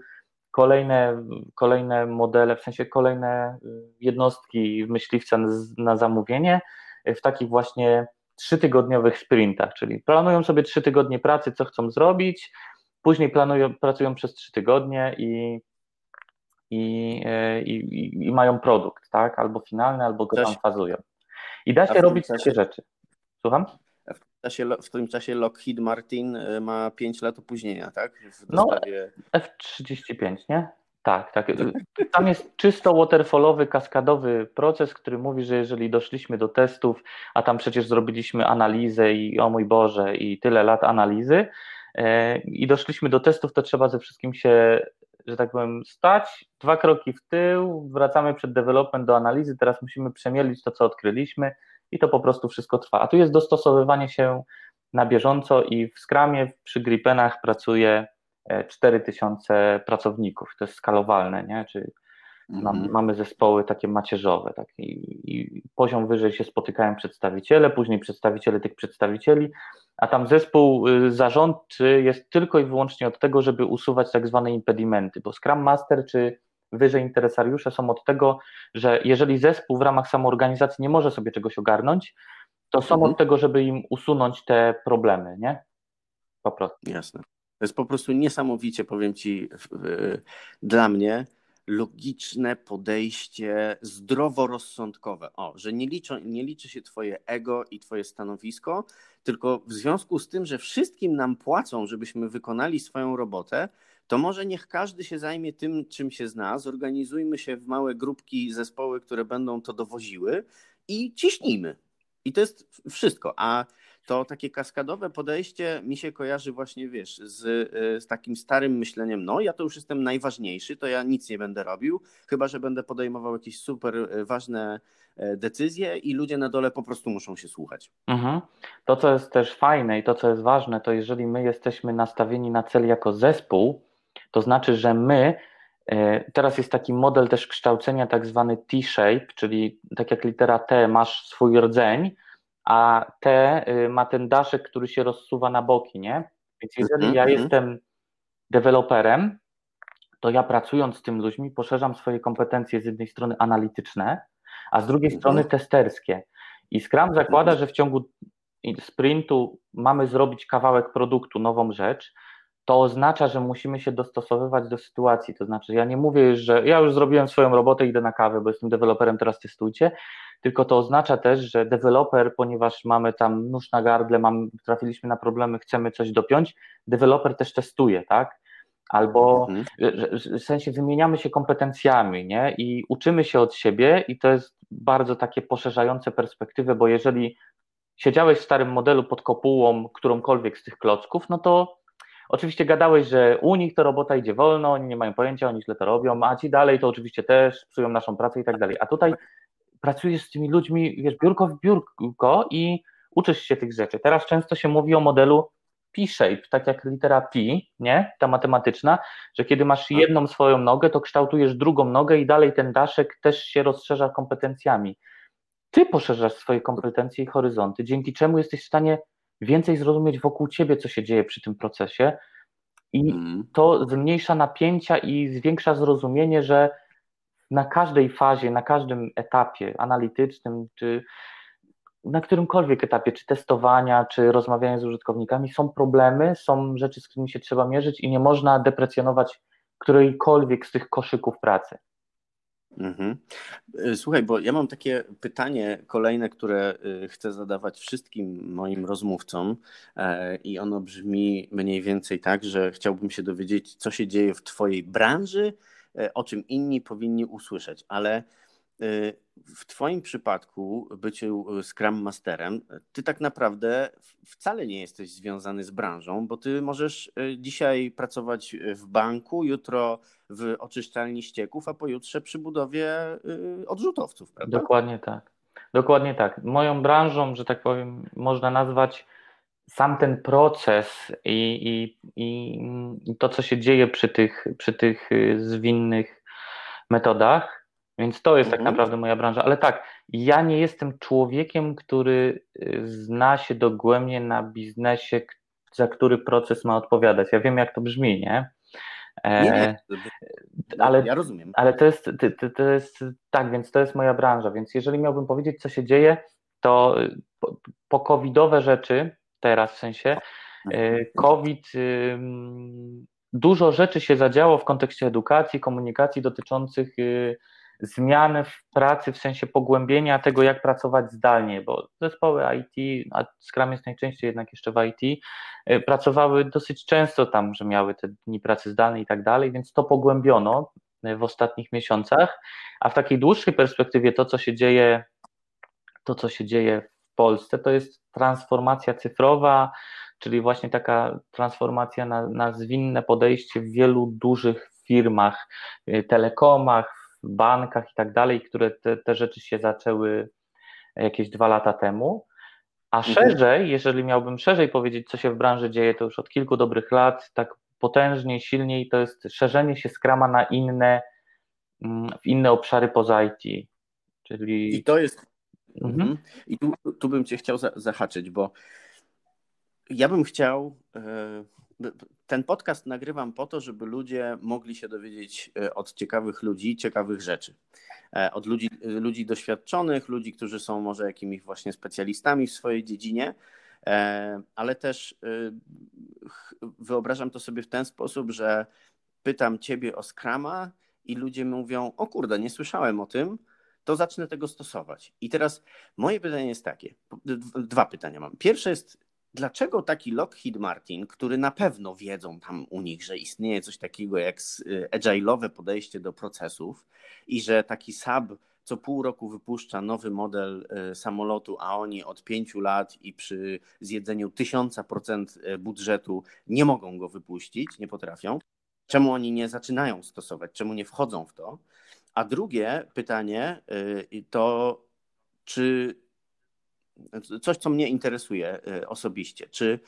kolejne, kolejne modele, w sensie kolejne y, jednostki myśliwca na, zamówienie w takich właśnie trzytygodniowych sprintach, czyli planują sobie trzy tygodnie pracy, co chcą zrobić, później planują, pracują przez trzy tygodnie i i, i, i, mają produkt, tak? Albo finalny, albo go tam fazują. I da się robić czasie, takie rzeczy. Słucham? W, czasie, w tym czasie Lockheed Martin e, ma 5 lat opóźnienia, tak? W no, F-35, nie? Tak, tak. Tam jest czysto waterfallowy, kaskadowy proces, który mówi, że jeżeli doszliśmy do testów, a tam przecież zrobiliśmy analizę i o mój Boże, i tyle lat analizy, e, i doszliśmy do testów, to trzeba ze wszystkim się że tak powiem, stać, dwa kroki w tył, wracamy przed development do analizy, teraz musimy przemielić to, co odkryliśmy i to po prostu wszystko trwa. A tu jest dostosowywanie się na bieżąco i w Scrumie przy Gripenach pracuje 4000 e, pracowników, to jest skalowalne, nie? Czyli mhm. mamy zespoły takie macierzowe tak? I, I, poziom wyżej się spotykają przedstawiciele, później przedstawiciele tych przedstawicieli, a tam zespół y, zarządczy jest tylko i wyłącznie od tego, żeby usuwać tak zwane impedimenty, bo Scrum Master czy wyżej interesariusze są od tego, że jeżeli zespół w ramach samoorganizacji nie może sobie czegoś ogarnąć, to są mhm. od tego, żeby im usunąć te problemy, nie? Po prostu. Jasne. To jest po prostu niesamowicie, powiem Ci, dla mnie logiczne podejście zdroworozsądkowe. O, że nie, liczą, nie liczy się Twoje ego i Twoje stanowisko, tylko w związku z tym, że wszystkim nam płacą, żebyśmy wykonali swoją robotę, to może niech każdy się zajmie tym, czym się zna. Zorganizujmy się w małe grupki, zespoły, które będą to dowoziły i ciśnijmy. I to jest wszystko. A to takie kaskadowe podejście mi się kojarzy właśnie, wiesz, z, y, z takim starym myśleniem, no ja to już jestem najważniejszy, to ja nic nie będę robił, chyba że będę podejmował jakieś super y, ważne y, decyzje i ludzie na dole po prostu muszą się słuchać. Mhm. To, co jest też fajne i to, co jest ważne, to jeżeli my jesteśmy nastawieni na cel jako zespół, to znaczy, że my Teraz jest taki model też kształcenia, tak zwany T-shape, czyli tak jak litera T masz swój rdzeń, a T y, ma ten daszek, który się rozsuwa na boki, nie? Więc jeżeli mm -hmm. ja mhm. jestem deweloperem, to ja pracując z tym ludźmi poszerzam swoje kompetencje z jednej strony analityczne, a z drugiej mm -hmm. strony testerskie. I Scrum zakłada, -hmm. że w ciągu sprintu mamy zrobić kawałek produktu, nową rzecz, to oznacza, że musimy się dostosowywać do sytuacji. To znaczy, ja nie mówię, że ja już zrobiłem swoją robotę, idę na kawę, bo jestem deweloperem, teraz testujcie, tylko to oznacza też, że deweloper, ponieważ mamy tam nóż na gardle, mam, trafiliśmy na problemy, chcemy coś dopiąć, deweloper też testuje, tak? Albo mhm. w sensie wymieniamy się kompetencjami, nie? I uczymy się od siebie, i to jest bardzo takie poszerzające perspektywę, bo jeżeli siedziałeś w starym modelu pod kopułą którąkolwiek z tych klocków, no to Oczywiście gadałeś, że u nich to robota idzie wolno, oni nie mają pojęcia, oni źle to robią, a ci dalej to oczywiście też psują naszą pracę i tak dalej. A tutaj pracujesz z tymi ludźmi, wiesz, biurko w biurko i uczysz się tych rzeczy. Teraz często się mówi o modelu P-shape, tak jak litera P, nie? Ta matematyczna, że kiedy masz tak. jedną swoją nogę, to kształtujesz drugą nogę i dalej ten daszek też się rozszerza kompetencjami. Ty poszerzasz swoje kompetencje i horyzonty, dzięki czemu jesteś w stanie więcej zrozumieć wokół ciebie, co się dzieje przy tym procesie. I mm. to zmniejsza napięcia i zwiększa zrozumienie, że na każdej fazie, na każdym etapie analitycznym, czy na którymkolwiek etapie, czy testowania, czy rozmawiania z użytkownikami, są problemy, są rzeczy, z którymi się trzeba mierzyć i nie można deprecjonować którejkolwiek z tych koszyków pracy. Mhm. Y, słuchaj, bo ja mam takie pytanie kolejne, które y, chcę zadawać wszystkim moim rozmówcom e, i ono brzmi mniej więcej tak, że chciałbym się dowiedzieć, co się dzieje w Twojej branży, e, o czym inni powinni usłyszeć, ale w Twoim przypadku, byciu Scrum Masterem, Ty tak naprawdę wcale nie jesteś związany z branżą, bo Ty możesz dzisiaj pracować w banku, jutro w oczyszczalni ścieków, a pojutrze przy budowie y, odrzutowców, prawda? Dokładnie tak. Dokładnie tak. Moją branżą, że tak powiem, można nazwać sam ten proces i, i, i to, co się dzieje przy tych, przy tych y, zwinnych metodach. Więc to jest tak mhm. tak naprawdę moja branża. Ale tak, ja nie jestem człowiekiem, który y, zna się dogłębnie na biznesie, za który proces ma odpowiadać. Ja wiem, jak to brzmi, nie? Nie, nie. Ale, ja rozumiem. Ale to jest, to, to jest tak, więc to jest moja branża. Więc jeżeli miałbym powiedzieć, co się dzieje, to po, po covidowe rzeczy, teraz w sensie, mhm. COVID, dużo rzeczy się zadziało w kontekście edukacji, komunikacji dotyczących zmiany w pracy, w sensie pogłębienia tego, jak pracować zdalnie, bo zespoły IT, a Scrum jest najczęściej jednak jeszcze w IT, y, pracowały dosyć często tam, że miały te dni pracy zdalnej i tak dalej, więc to pogłębiono y, w ostatnich miesiącach, a w takiej dłuższej perspektywie to, co się dzieje, to, co się dzieje w Polsce, to jest transformacja cyfrowa, czyli właśnie taka transformacja na, na zwinne podejście w wielu dużych firmach, y, telekomach, bankach i tak dalej, które te, te rzeczy się zaczęły jakieś dwa lata temu. A mhm. szerzej, jeżeli miałbym szerzej powiedzieć, co się w branży dzieje, to już od kilku dobrych lat, tak potężniej, silniej, to jest szerzenie się skrama na inne, mm, w inne obszary poza IT. Czyli... I to jest. Mhm. mhm. I tu, tu bym Cię chciał zahaczyć, bo ja bym chciał. Ten podcast nagrywam po to, żeby ludzie mogli się dowiedzieć e, od ciekawych ludzi, ciekawych rzeczy. E, od ludzi, ludzi doświadczonych, ludzi, którzy są może jakimiś właśnie specjalistami w swojej dziedzinie, e, ale też wyobrażam to sobie w ten sposób, że pytam ciebie o Scrama i ludzie mówią: O kurde, nie słyszałem o tym, to zacznę tego stosować. I teraz moje pytanie jest takie: dwa pytania mam. Pierwsze jest, dlaczego taki Lockheed Martin, który na pewno wiedzą tam u nich, że istnieje coś takiego jak y, agile'owe podejście do procesów i że taki Saab co pół roku wypuszcza nowy model y, samolotu, a oni od pięciu lat i przy zjedzeniu tysiąca procent y, budżetu nie mogą go wypuścić, nie potrafią. Czemu oni nie zaczynają stosować, czemu nie wchodzą w to? A drugie pytanie to, czy coś, co mnie interesuje y, osobiście. Czy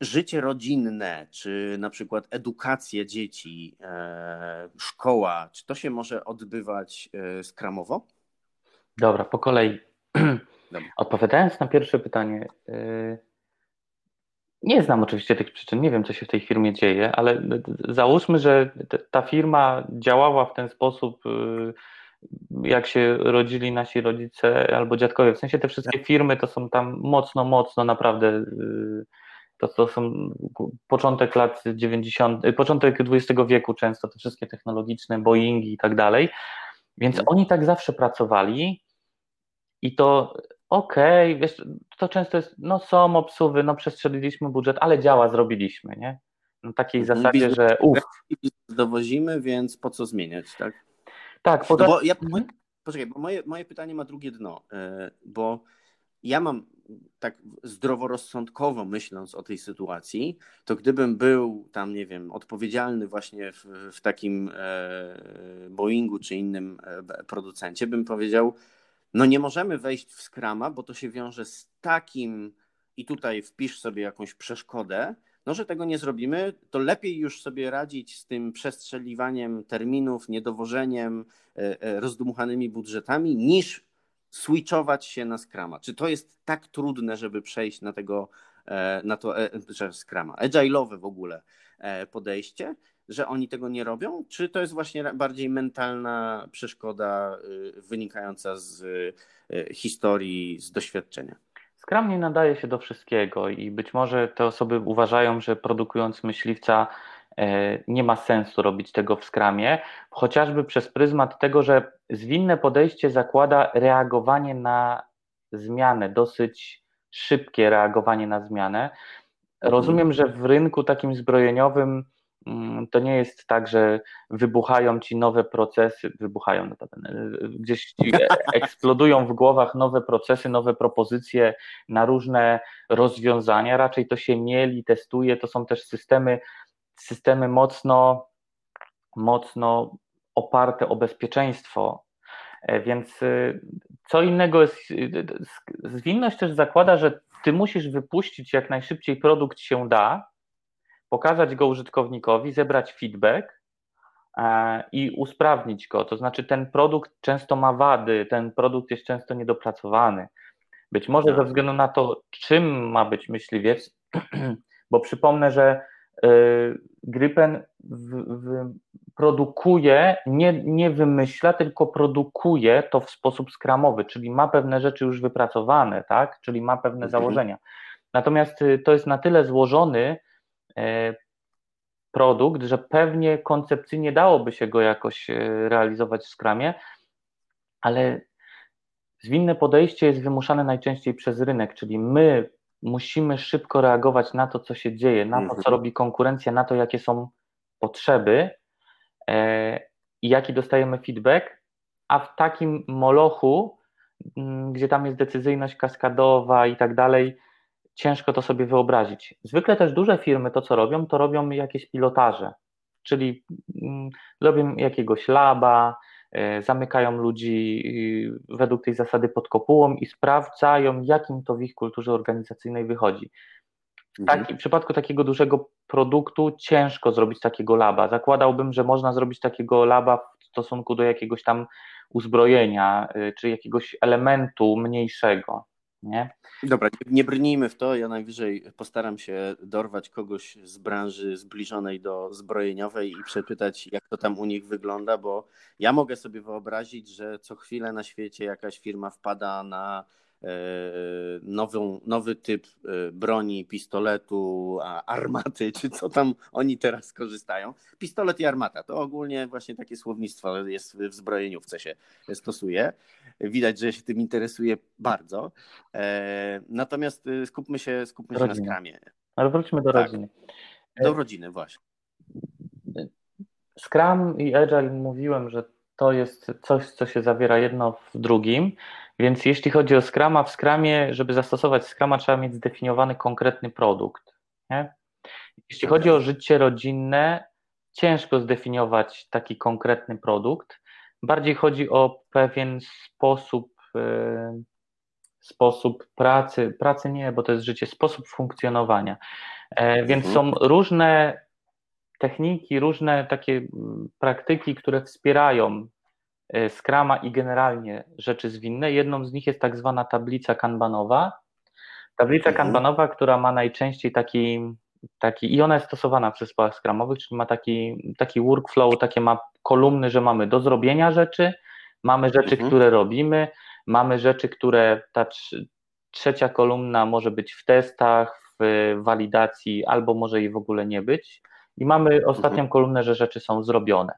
życie rodzinne, czy na przykład edukacja dzieci, e, szkoła, czy to się może odbywać e, skramowo? Dobra, po kolei. Dobra. Odpowiadając na pierwsze pytanie, y, nie znam oczywiście tych przyczyn, nie wiem, co się w tej firmie dzieje, ale załóżmy, że ta firma działała w ten sposób y, jak się rodzili nasi rodzice albo dziadkowie. W sensie te wszystkie firmy to są tam mocno, mocno naprawdę. Y, to, to są początek lat 90., y, początek XX wieku często, te wszystkie technologiczne, Boeingi i tak dalej. Więc mhm. oni tak zawsze pracowali i to okej, okay, wiesz, to często jest, no są obsuwy, no przestrzeliliśmy budżet, ale działa, zrobiliśmy, nie? Na takiej mhm. zasadzie, że uff. Dowozimy, więc po co zmieniać, tak? Tak, poza... no bo ja, moje, poczekaj, bo moje, moje pytanie ma drugie dno, e, bo ja mam tak zdroworozsądkowo myśląc o tej sytuacji, to gdybym był tam, nie wiem, odpowiedzialny właśnie w, w takim e, Boeingu czy innym e, producencie, bym powiedział, no nie możemy wejść w Scrama, bo to się wiąże z takim i tutaj wpisz sobie jakąś przeszkodę, no, że tego nie zrobimy, to lepiej już sobie radzić z tym przestrzeliwaniem terminów, niedowożeniem, e, e, rozdmuchanymi budżetami, niż switchować się na Scrama. Czy to jest tak trudne, żeby przejść na tego, e, na to że Scrama, agile'owe w ogóle podejście, że oni tego nie robią? Czy to jest właśnie bardziej mentalna przeszkoda wynikająca z historii, z doświadczenia? Scrum nie nadaje się do wszystkiego i być może te osoby uważają, że produkując myśliwca e, nie ma sensu robić tego w Scrumie, chociażby przez pryzmat tego, że zwinne podejście zakłada reagowanie na zmianę, dosyć szybkie reagowanie na zmianę. Mhm. Rozumiem, że w rynku takim zbrojeniowym to nie jest tak, że wybuchają ci nowe procesy, wybuchają notabene, gdzieś eksplodują w głowach nowe procesy, nowe propozycje na różne rozwiązania, raczej to się mieli, testuje, to są też systemy, systemy mocno, mocno oparte o bezpieczeństwo, e, więc y, co innego jest, y, zwinność też zakłada, że ty musisz wypuścić jak najszybciej produkt się da, pokazać go użytkownikowi, zebrać feedback e, i usprawnić go. To znaczy, ten produkt często ma wady, ten produkt jest często niedopracowany. Być może ze względu na to, czym ma być myśliwiec, bo przypomnę, że e, Grypen w, w produkuje, nie, nie wymyśla, tylko produkuje to w sposób skramowy, czyli ma pewne rzeczy już wypracowane, tak? czyli ma pewne mhm. założenia. Natomiast y, to jest na tyle złożony produkt, że pewnie koncepcyjnie dałoby się go jakoś e, realizować w skramie, ale zwinne podejście jest wymuszane najczęściej przez rynek, czyli my musimy szybko reagować na to, co się dzieje, na to, co mhm. robi konkurencja, na to, jakie są potrzeby e, i jaki dostajemy feedback, a w takim molochu, gdzie tam jest decyzyjność kaskadowa i tak dalej, ciężko to sobie wyobrazić. Zwykle też duże firmy to, co robią, to robią jakieś pilotaże, czyli mm, robią jakiegoś laba, e, zamykają ludzi y, według tej zasady pod kopułą i sprawdzają, jakim to w ich kulturze organizacyjnej wychodzi. W, mhm. taki, w przypadku takiego dużego produktu ciężko zrobić takiego laba. Zakładałbym, że można zrobić takiego laba w stosunku do jakiegoś tam uzbrojenia, y, czy jakiegoś elementu mniejszego. Nie? Dobra, nie brnijmy w to. Ja najwyżej postaram się dorwać kogoś z branży zbliżonej do zbrojeniowej i przepytać, jak to tam u nich wygląda, bo ja mogę sobie wyobrazić, że co chwilę na świecie jakaś firma wpada na nową, nowy typ e, broni, pistoletu, armaty, czy co tam oni teraz korzystają. Pistolet i armata to ogólnie właśnie takie słownictwo jest w zbrojeniówce się stosuje. Widać, że się tym interesuje bardzo. E, natomiast skupmy się, skupmy się na skramie. Ale wróćmy do tak. rodziny. Do rodziny, właśnie. Scrum i Agile mówiłem, że to jest coś, co się zawiera jedno w drugim. Więc jeśli chodzi o Scrama, w Scramie, żeby zastosować Scrama, trzeba mieć zdefiniowany konkretny produkt. Nie? Jeśli chodzi o życie rodzinne, ciężko zdefiniować taki konkretny produkt. Bardziej chodzi o pewien sposób, e, sposób pracy, pracy nie, bo to jest życie, sposób funkcjonowania. E, więc mhm. są różne techniki, różne takie praktyki, które wspierają E, Scrama i generalnie rzeczy zwinne. Jedną z nich jest tak zwana tablica kanbanowa. Tablica mhm. kanbanowa, która ma najczęściej taki, taki i ona jest stosowana w zespołach skramowych, czyli ma taki, taki workflow, takie ma kolumny, że mamy do zrobienia rzeczy, mamy rzeczy, mhm. które robimy, mamy rzeczy, które ta trzecia kolumna może być w testach, w walidacji, albo może jej w ogóle nie być. I mamy ostatnią mhm. kolumnę, że rzeczy są zrobione.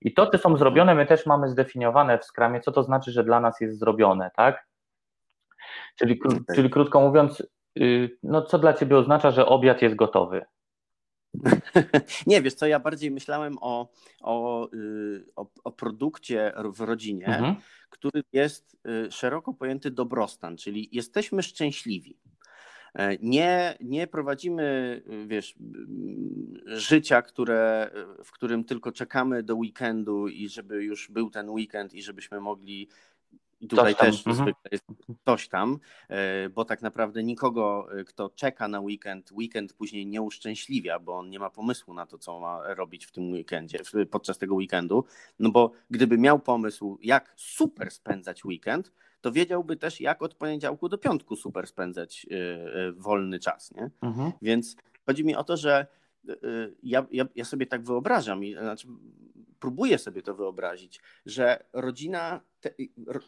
I to, co są zrobione, my też mamy zdefiniowane w skramie, co to znaczy, że dla nas jest zrobione, tak? Czyli, czyli krótko mówiąc, y, no co dla Ciebie oznacza, że obiad jest gotowy? Nie, wiesz co, ja bardziej myślałem o, o, y, o, o produkcie w rodzinie, mhm. który jest y, szeroko pojęty dobrostan, czyli jesteśmy szczęśliwi. E, nie, nie prowadzimy, wiesz, życia, które, w którym tylko czekamy do weekendu i żeby już był ten weekend i żebyśmy mogli I tutaj też mhm. zwykle jest coś tam, e, bo tak naprawdę nikogo, e, kto czeka na weekend, weekend później nie uszczęśliwia, bo on nie ma pomysłu na to, co ma robić w tym weekendzie, podczas tego weekendu. No bo gdyby miał pomysł, jak super spędzać weekend, to wiedziałby też, jak od poniedziałku do piątku super spędzać e, wolny czas. Nie? Mhm. Więc chodzi mi o to, że ja, ja, ja sobie tak wyobrażam, znaczy próbuję sobie to wyobrazić, że rodzina, te,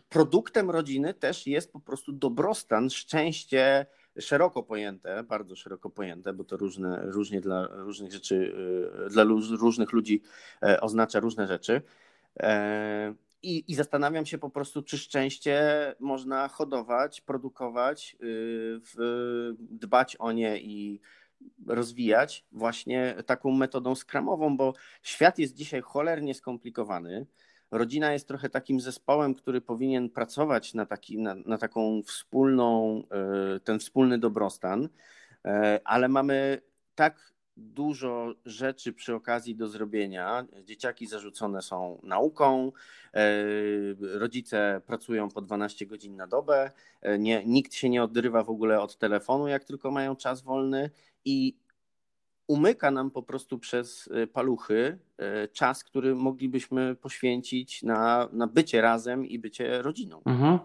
produktem rodziny też jest po prostu dobrostan, szczęście szeroko pojęte, bardzo szeroko pojęte, bo to różne, różnie dla różnych rzeczy, y, dla różnych ludzi e, oznacza różne rzeczy. I, I zastanawiam się po prostu, czy szczęście można hodować, produkować, y, dbać o nie i rozwijać właśnie taką metodą skramową, bo świat jest dzisiaj cholernie skomplikowany. Rodzina jest trochę takim zespołem, który powinien pracować na, taki, na, na taką wspólną, e, ten wspólny dobrostan, e, ale mamy tak dużo rzeczy przy okazji do zrobienia. Dzieciaki zarzucone są nauką, e, rodzice pracują po 12 godzin na dobę, nie, nikt się nie odrywa w ogóle od telefonu, jak tylko mają czas wolny i umyka nam po prostu przez y, paluchy czas, który moglibyśmy poświęcić na, na bycie razem i bycie rodziną. Mhm.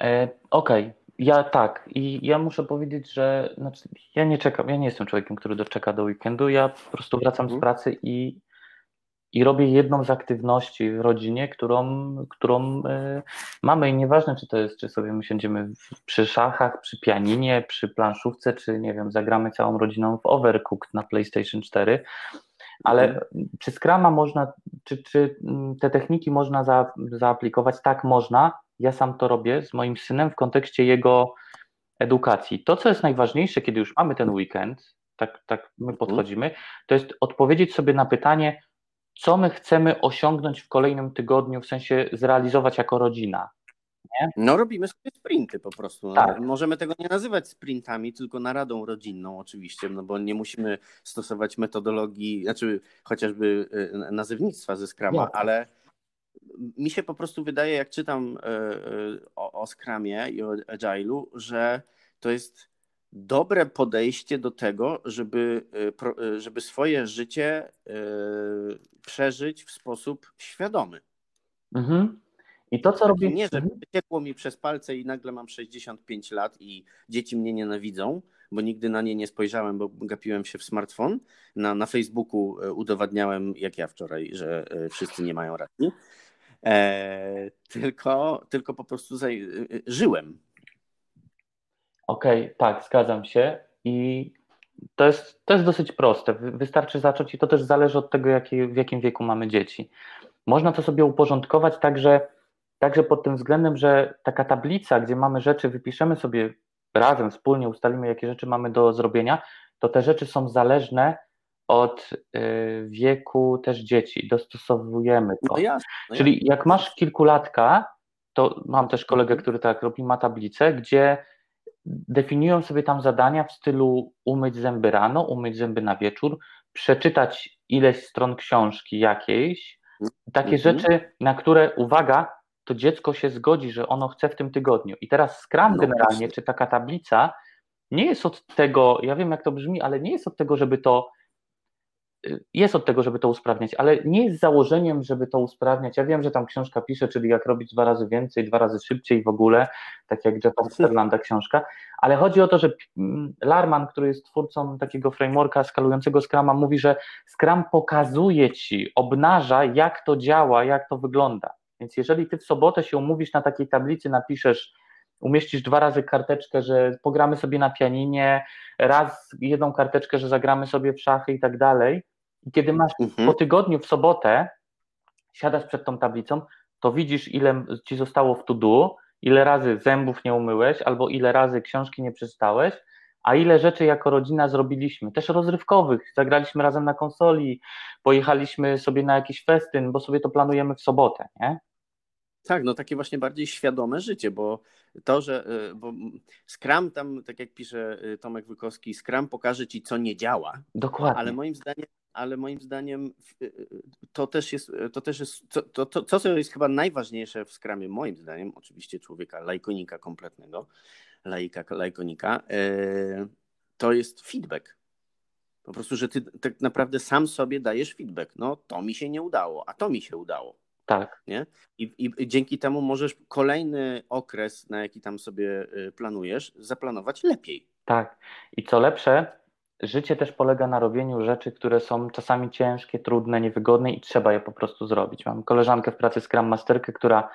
E, Okej, okay. Ja tak. I ja muszę powiedzieć, że znaczy, ja nie czekam, ja nie jestem człowiekiem, który doczeka do weekendu. Ja po prostu wracam mhm. z pracy i i robię jedną z aktywności w rodzinie, którą, którą y, mamy i nieważne, czy to jest, czy sobie my siedzimy przy szachach, przy pianinie, przy planszówce, czy nie wiem, zagramy całą rodziną w Overcooked na PlayStation 4, ale mhm. czy Scrama można, czy, czy mm, te techniki można za, zaaplikować? Tak, można. Ja sam to robię z moim synem w kontekście jego edukacji. To, co jest najważniejsze, kiedy już mamy ten weekend, tak, tak my mhm. podchodzimy, to jest odpowiedzieć sobie na pytanie, co my chcemy osiągnąć w kolejnym tygodniu, w sensie zrealizować jako rodzina. Nie? No robimy sobie sprinty po prostu. No, tak. Możemy tego nie nazywać sprintami, tylko naradą rodzinną oczywiście, no bo nie musimy stosować metodologii, znaczy chociażby y, nazewnictwa ze Scrama, ale mi się po prostu wydaje, jak czytam y, y, o, o Scrumie i o Agile'u, że to jest dobre podejście do tego, żeby, y, żeby swoje życie przeżyć w sposób świadomy. Mhm. I to, co robię. Nie, że wyciekło mi przez palce i nagle mam 65 lat i dzieci mnie nienawidzą, bo nigdy na nie nie spojrzałem, bo gapiłem się w smartfon. Na, na Facebooku udowadniałem, jak ja wczoraj, że wszyscy nie mają racji. E, tylko, tylko po prostu zaj... żyłem Okej, okay, tak, zgadzam się. I to jest, to jest dosyć proste. Wystarczy zacząć i to też zależy od tego, w jakim wieku mamy dzieci. Można to sobie uporządkować także, także pod tym względem, że taka tablica, gdzie mamy rzeczy, wypiszemy sobie razem, wspólnie, ustalimy, jakie rzeczy mamy do zrobienia, to te rzeczy są zależne od y, wieku też dzieci. Dostosowujemy to. No jasne, no Czyli jak masz kilkulatka, to mam też kolegę, mhm. który tak robi, ma tablicę, gdzie definiują sobie tam zadania w stylu umyć zęby rano, umyć zęby na wieczór, przeczytać ileś stron książki jakiejś, takie mhm. rzeczy, na które, uwaga, to dziecko się zgodzi, że ono chce w tym tygodniu. I teraz Scrum no, generalnie, czy taka tablica, nie jest od tego, ja wiem jak to brzmi, ale nie jest od tego, żeby to jest od tego, żeby to usprawniać, ale nie jest założeniem, żeby to usprawniać. Ja wiem, że tam książka pisze, czyli jak robić dwa razy więcej, dwa razy szybciej w ogóle, tak jak Jeffa Sterlanda książka, ale chodzi o to, że Larman, który jest twórcą takiego frameworka skalującego Scrama, mówi, że Scrum pokazuje ci, obnaża, jak to działa, jak to wygląda. Więc jeżeli ty w sobotę się umówisz na takiej tablicy, napiszesz umieścisz dwa razy karteczkę, że pogramy sobie na pianinie, raz jedną karteczkę, że zagramy sobie w szachy i tak dalej. I kiedy masz mhm. po tygodniu w sobotę, siadasz przed tą tablicą, to widzisz, ile ci zostało w to-do, ile razy zębów nie umyłeś, albo ile razy książki nie przeczytałeś, a ile rzeczy jako rodzina zrobiliśmy, też rozrywkowych. Zagraliśmy razem na konsoli, pojechaliśmy sobie na jakiś festyn, bo sobie to planujemy w sobotę, nie? Tak, no takie właśnie bardziej świadome życie, bo to, że y, bo Scrum tam, tak jak pisze y, Tomek Wykowski, Scrum pokaże ci, co nie działa. Dokładnie. Ale moim zdaniem, ale moim zdaniem y, to też jest, to też jest, to, to, to, to, co jest chyba najważniejsze w skramie, moim zdaniem, oczywiście człowieka lajkonika kompletnego, laika, lajkonika, to jest feedback. Po prostu, że ty tak naprawdę sam sobie dajesz feedback. No, to mi się nie udało, a to mi się udało. Tak. Nie? I, I dzięki temu możesz kolejny okres, na jaki tam sobie y, planujesz, zaplanować lepiej. Tak. I co lepsze, życie też polega na robieniu rzeczy, które są czasami ciężkie, trudne, niewygodne i trzeba je po prostu zrobić. Mam koleżankę w pracy Scrum Masterkę, która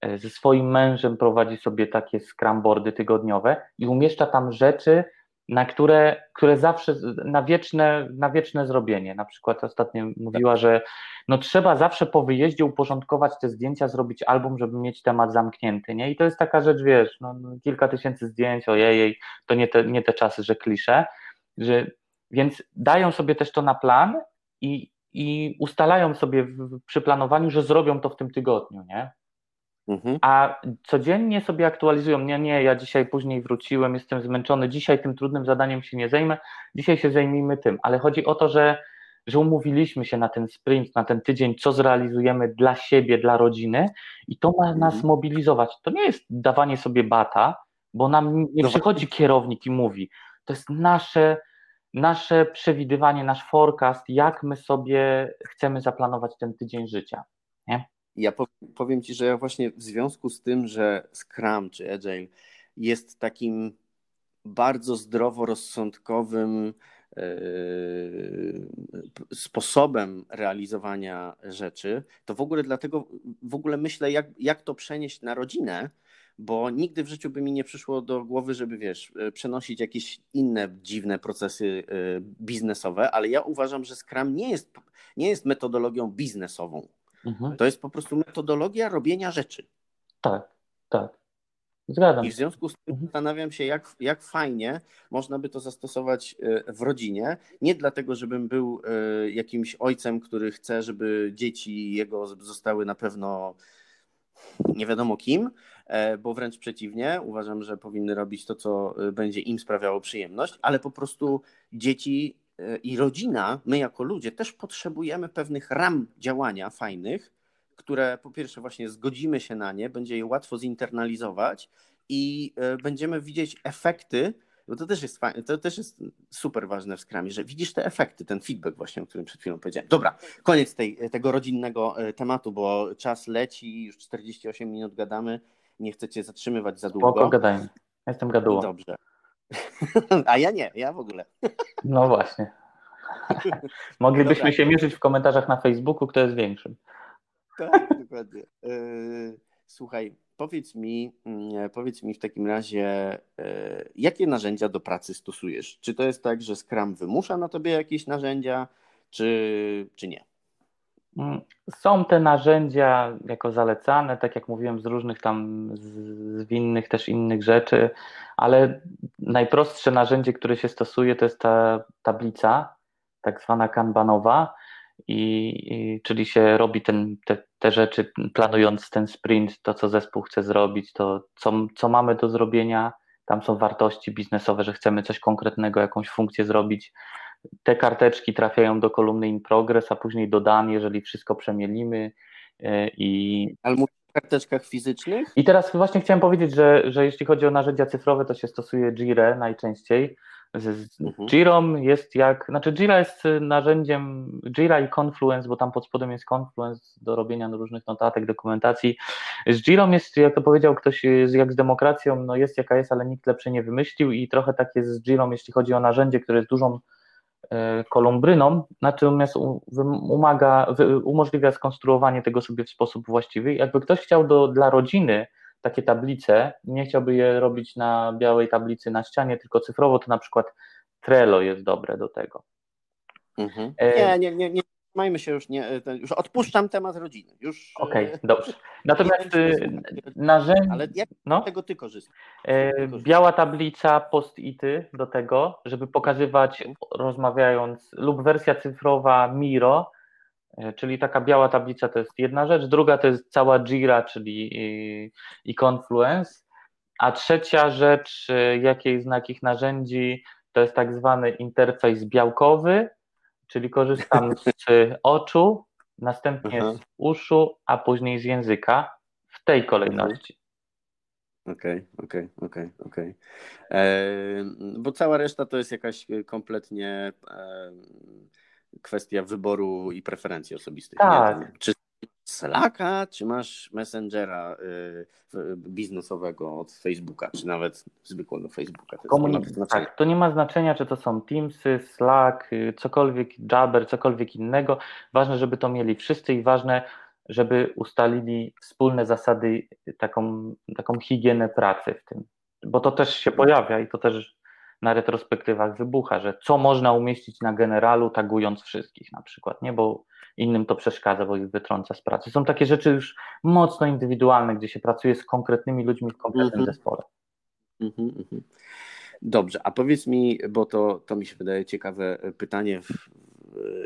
e, ze swoim mężem prowadzi sobie takie Scrum boardy tygodniowe i umieszcza tam rzeczy, na które, które zawsze na wieczne, na wieczne zrobienie. Na przykład ostatnio mówiła, że no trzeba zawsze po wyjeździe uporządkować te zdjęcia, zrobić album, żeby mieć temat zamknięty, nie? I to jest taka rzecz, wiesz, no, no kilka tysięcy zdjęć, ojej, to nie te, nie te czasy, że klisze, że, więc dają sobie też to na plan i, i ustalają sobie w, przy planowaniu, że zrobią to w tym tygodniu, nie? Mhm. A codziennie sobie aktualizują, nie, nie, ja dzisiaj później wróciłem, jestem zmęczony, dzisiaj tym trudnym zadaniem się nie zajmę, dzisiaj się zajmijmy tym, ale chodzi o to, że, że umówiliśmy się na ten sprint, na ten tydzień, co zrealizujemy dla siebie, dla rodziny i to ma nas mhm. mobilizować. To nie jest dawanie sobie bata, bo nam nie no przychodzi kierownik i mówi, to jest nasze, nasze przewidywanie, nasz forecast, jak my sobie chcemy zaplanować ten tydzień życia. Nie? Ja powiem Ci, że ja właśnie w związku z tym, że Scrum czy Agile jest takim bardzo zdroworozsądkowym yy, sposobem realizowania rzeczy, to w ogóle dlatego w ogóle myślę, jak, jak to przenieść na rodzinę, bo nigdy w życiu by mi nie przyszło do głowy, żeby wiesz, przenosić jakieś inne dziwne procesy yy, biznesowe, ale ja uważam, że Scrum nie jest, nie jest metodologią biznesową. Mhm. To jest po prostu metodologia robienia rzeczy. Tak, tak. Zgadzam. I w związku z tym mhm. zastanawiam się, jak, jak fajnie można by to zastosować e, w rodzinie. Nie dlatego, żebym był e, jakimś ojcem, który chce, żeby dzieci jego zostały na pewno nie wiadomo kim, e, bo wręcz przeciwnie, uważam, że powinny robić to, co będzie im sprawiało przyjemność, ale po prostu dzieci i rodzina, my jako ludzie też potrzebujemy pewnych ram działania fajnych, które po pierwsze właśnie zgodzimy się na nie, będzie je łatwo zinternalizować i e, będziemy widzieć efekty, bo to też jest fajne, to też jest super ważne w Scrumie, że widzisz te efekty, ten feedback właśnie, o którym przed chwilą powiedziałem. Dobra, koniec tej, tego rodzinnego e, tematu, bo czas leci, już 48 minut gadamy, nie chcecie zatrzymywać za długo. Spoko, gadajmy. Jestem gadułą. Dobrze. A ja nie, ja w ogóle. No właśnie. Moglibyśmy Dobra. się mierzyć w komentarzach na Facebooku, kto jest większym. Tak, dokładnie. E, słuchaj, powiedz mi, mm, powiedz mi w takim razie, e, jakie narzędzia do pracy stosujesz? Czy to jest tak, że Scrum wymusza na tobie jakieś narzędzia, czy, czy nie? Mm, są te narzędzia jako zalecane, tak jak mówiłem, z różnych tam zwinnych też innych rzeczy, ale najprostsze narzędzie, które się stosuje, to jest ta tablica, tak zwana kanbanowa, i, i, czyli się robi ten, te, te rzeczy, planując ten sprint, to co zespół chce zrobić, to co, co mamy do zrobienia. Tam są wartości biznesowe, że chcemy coś konkretnego, jakąś funkcję zrobić. Te karteczki trafiają do kolumny in progress, a później do dan, jeżeli wszystko przemielimy. E, I... Ale mówisz o karteczkach fizycznych? I teraz właśnie chciałem powiedzieć, że, że jeśli chodzi o narzędzia cyfrowe, to się stosuje Jira najczęściej Mhm. Jirą jest jak, znaczy Jira jest narzędziem, Jira i Confluence, bo tam pod spodem jest Confluence do robienia różnych notatek, dokumentacji. Z Jirą jest, jak to powiedział ktoś, jak z demokracją, no jest jaka jest, ale nikt lepsze nie wymyślił i trochę tak jest z Jirą, jeśli chodzi o narzędzie, które jest dużą kolumbryną, natomiast umaga, umożliwia skonstruowanie tego sobie w sposób właściwy. Jakby ktoś chciał do, dla rodziny takie tablice, nie chciałby je robić na białej tablicy na ścianie, tylko cyfrowo, to na przykład Trello jest dobre do tego. Mhm. E, nie, nie, nie, nie Majmy się już, nie, już odpuszczam temat rodziny. Już. E, Okej, okay, dobrze. Natomiast y, narzędzie. Ale jak no, tego ty korzystasz? E, biała tablica, post-ity do tego, żeby pokazywać, mhm. rozmawiając, lub wersja cyfrowa Miro, E, czyli taka biała tablica to jest jedna rzecz, druga to jest cała Jira, czyli i, Confluence, a trzecia rzecz, e, jakiej z jakich narzędzi, to jest tak zwany interfejs białkowy, czyli korzystam z oczu, następnie Aha. z uszu, a później z języka w tej kolejności. Okej, okej, okej, okej. Bo cała reszta to jest jakaś kompletnie e, kwestia wyboru i preferencji osobistych. Tak. Czy Slacka, czy masz Messengera y, biznesowego od Facebooka, czy nawet zwykłego Facebooka? To, Komunik- tak, to nie ma znaczenia, czy to są Teamsy, Slack, y, cokolwiek, Jabber, cokolwiek innego. Ważne, żeby to mieli wszyscy i ważne, żeby ustalili wspólne zasady, taką, taką higienę pracy w tym. Bo to też się pojawia i to też na retrospektywach wybucha, że co można umieścić na generalu, tagując wszystkich na przykład, nie? Bo innym to przeszkadza, bo ich wytrąca z pracy. Są takie rzeczy już mocno indywidualne, gdzie się pracuje z konkretnymi ludźmi w konkretnym mm -hmm. zespole. Mm -hmm. Dobrze, a powiedz mi, bo to, to mi się wydaje ciekawe pytanie,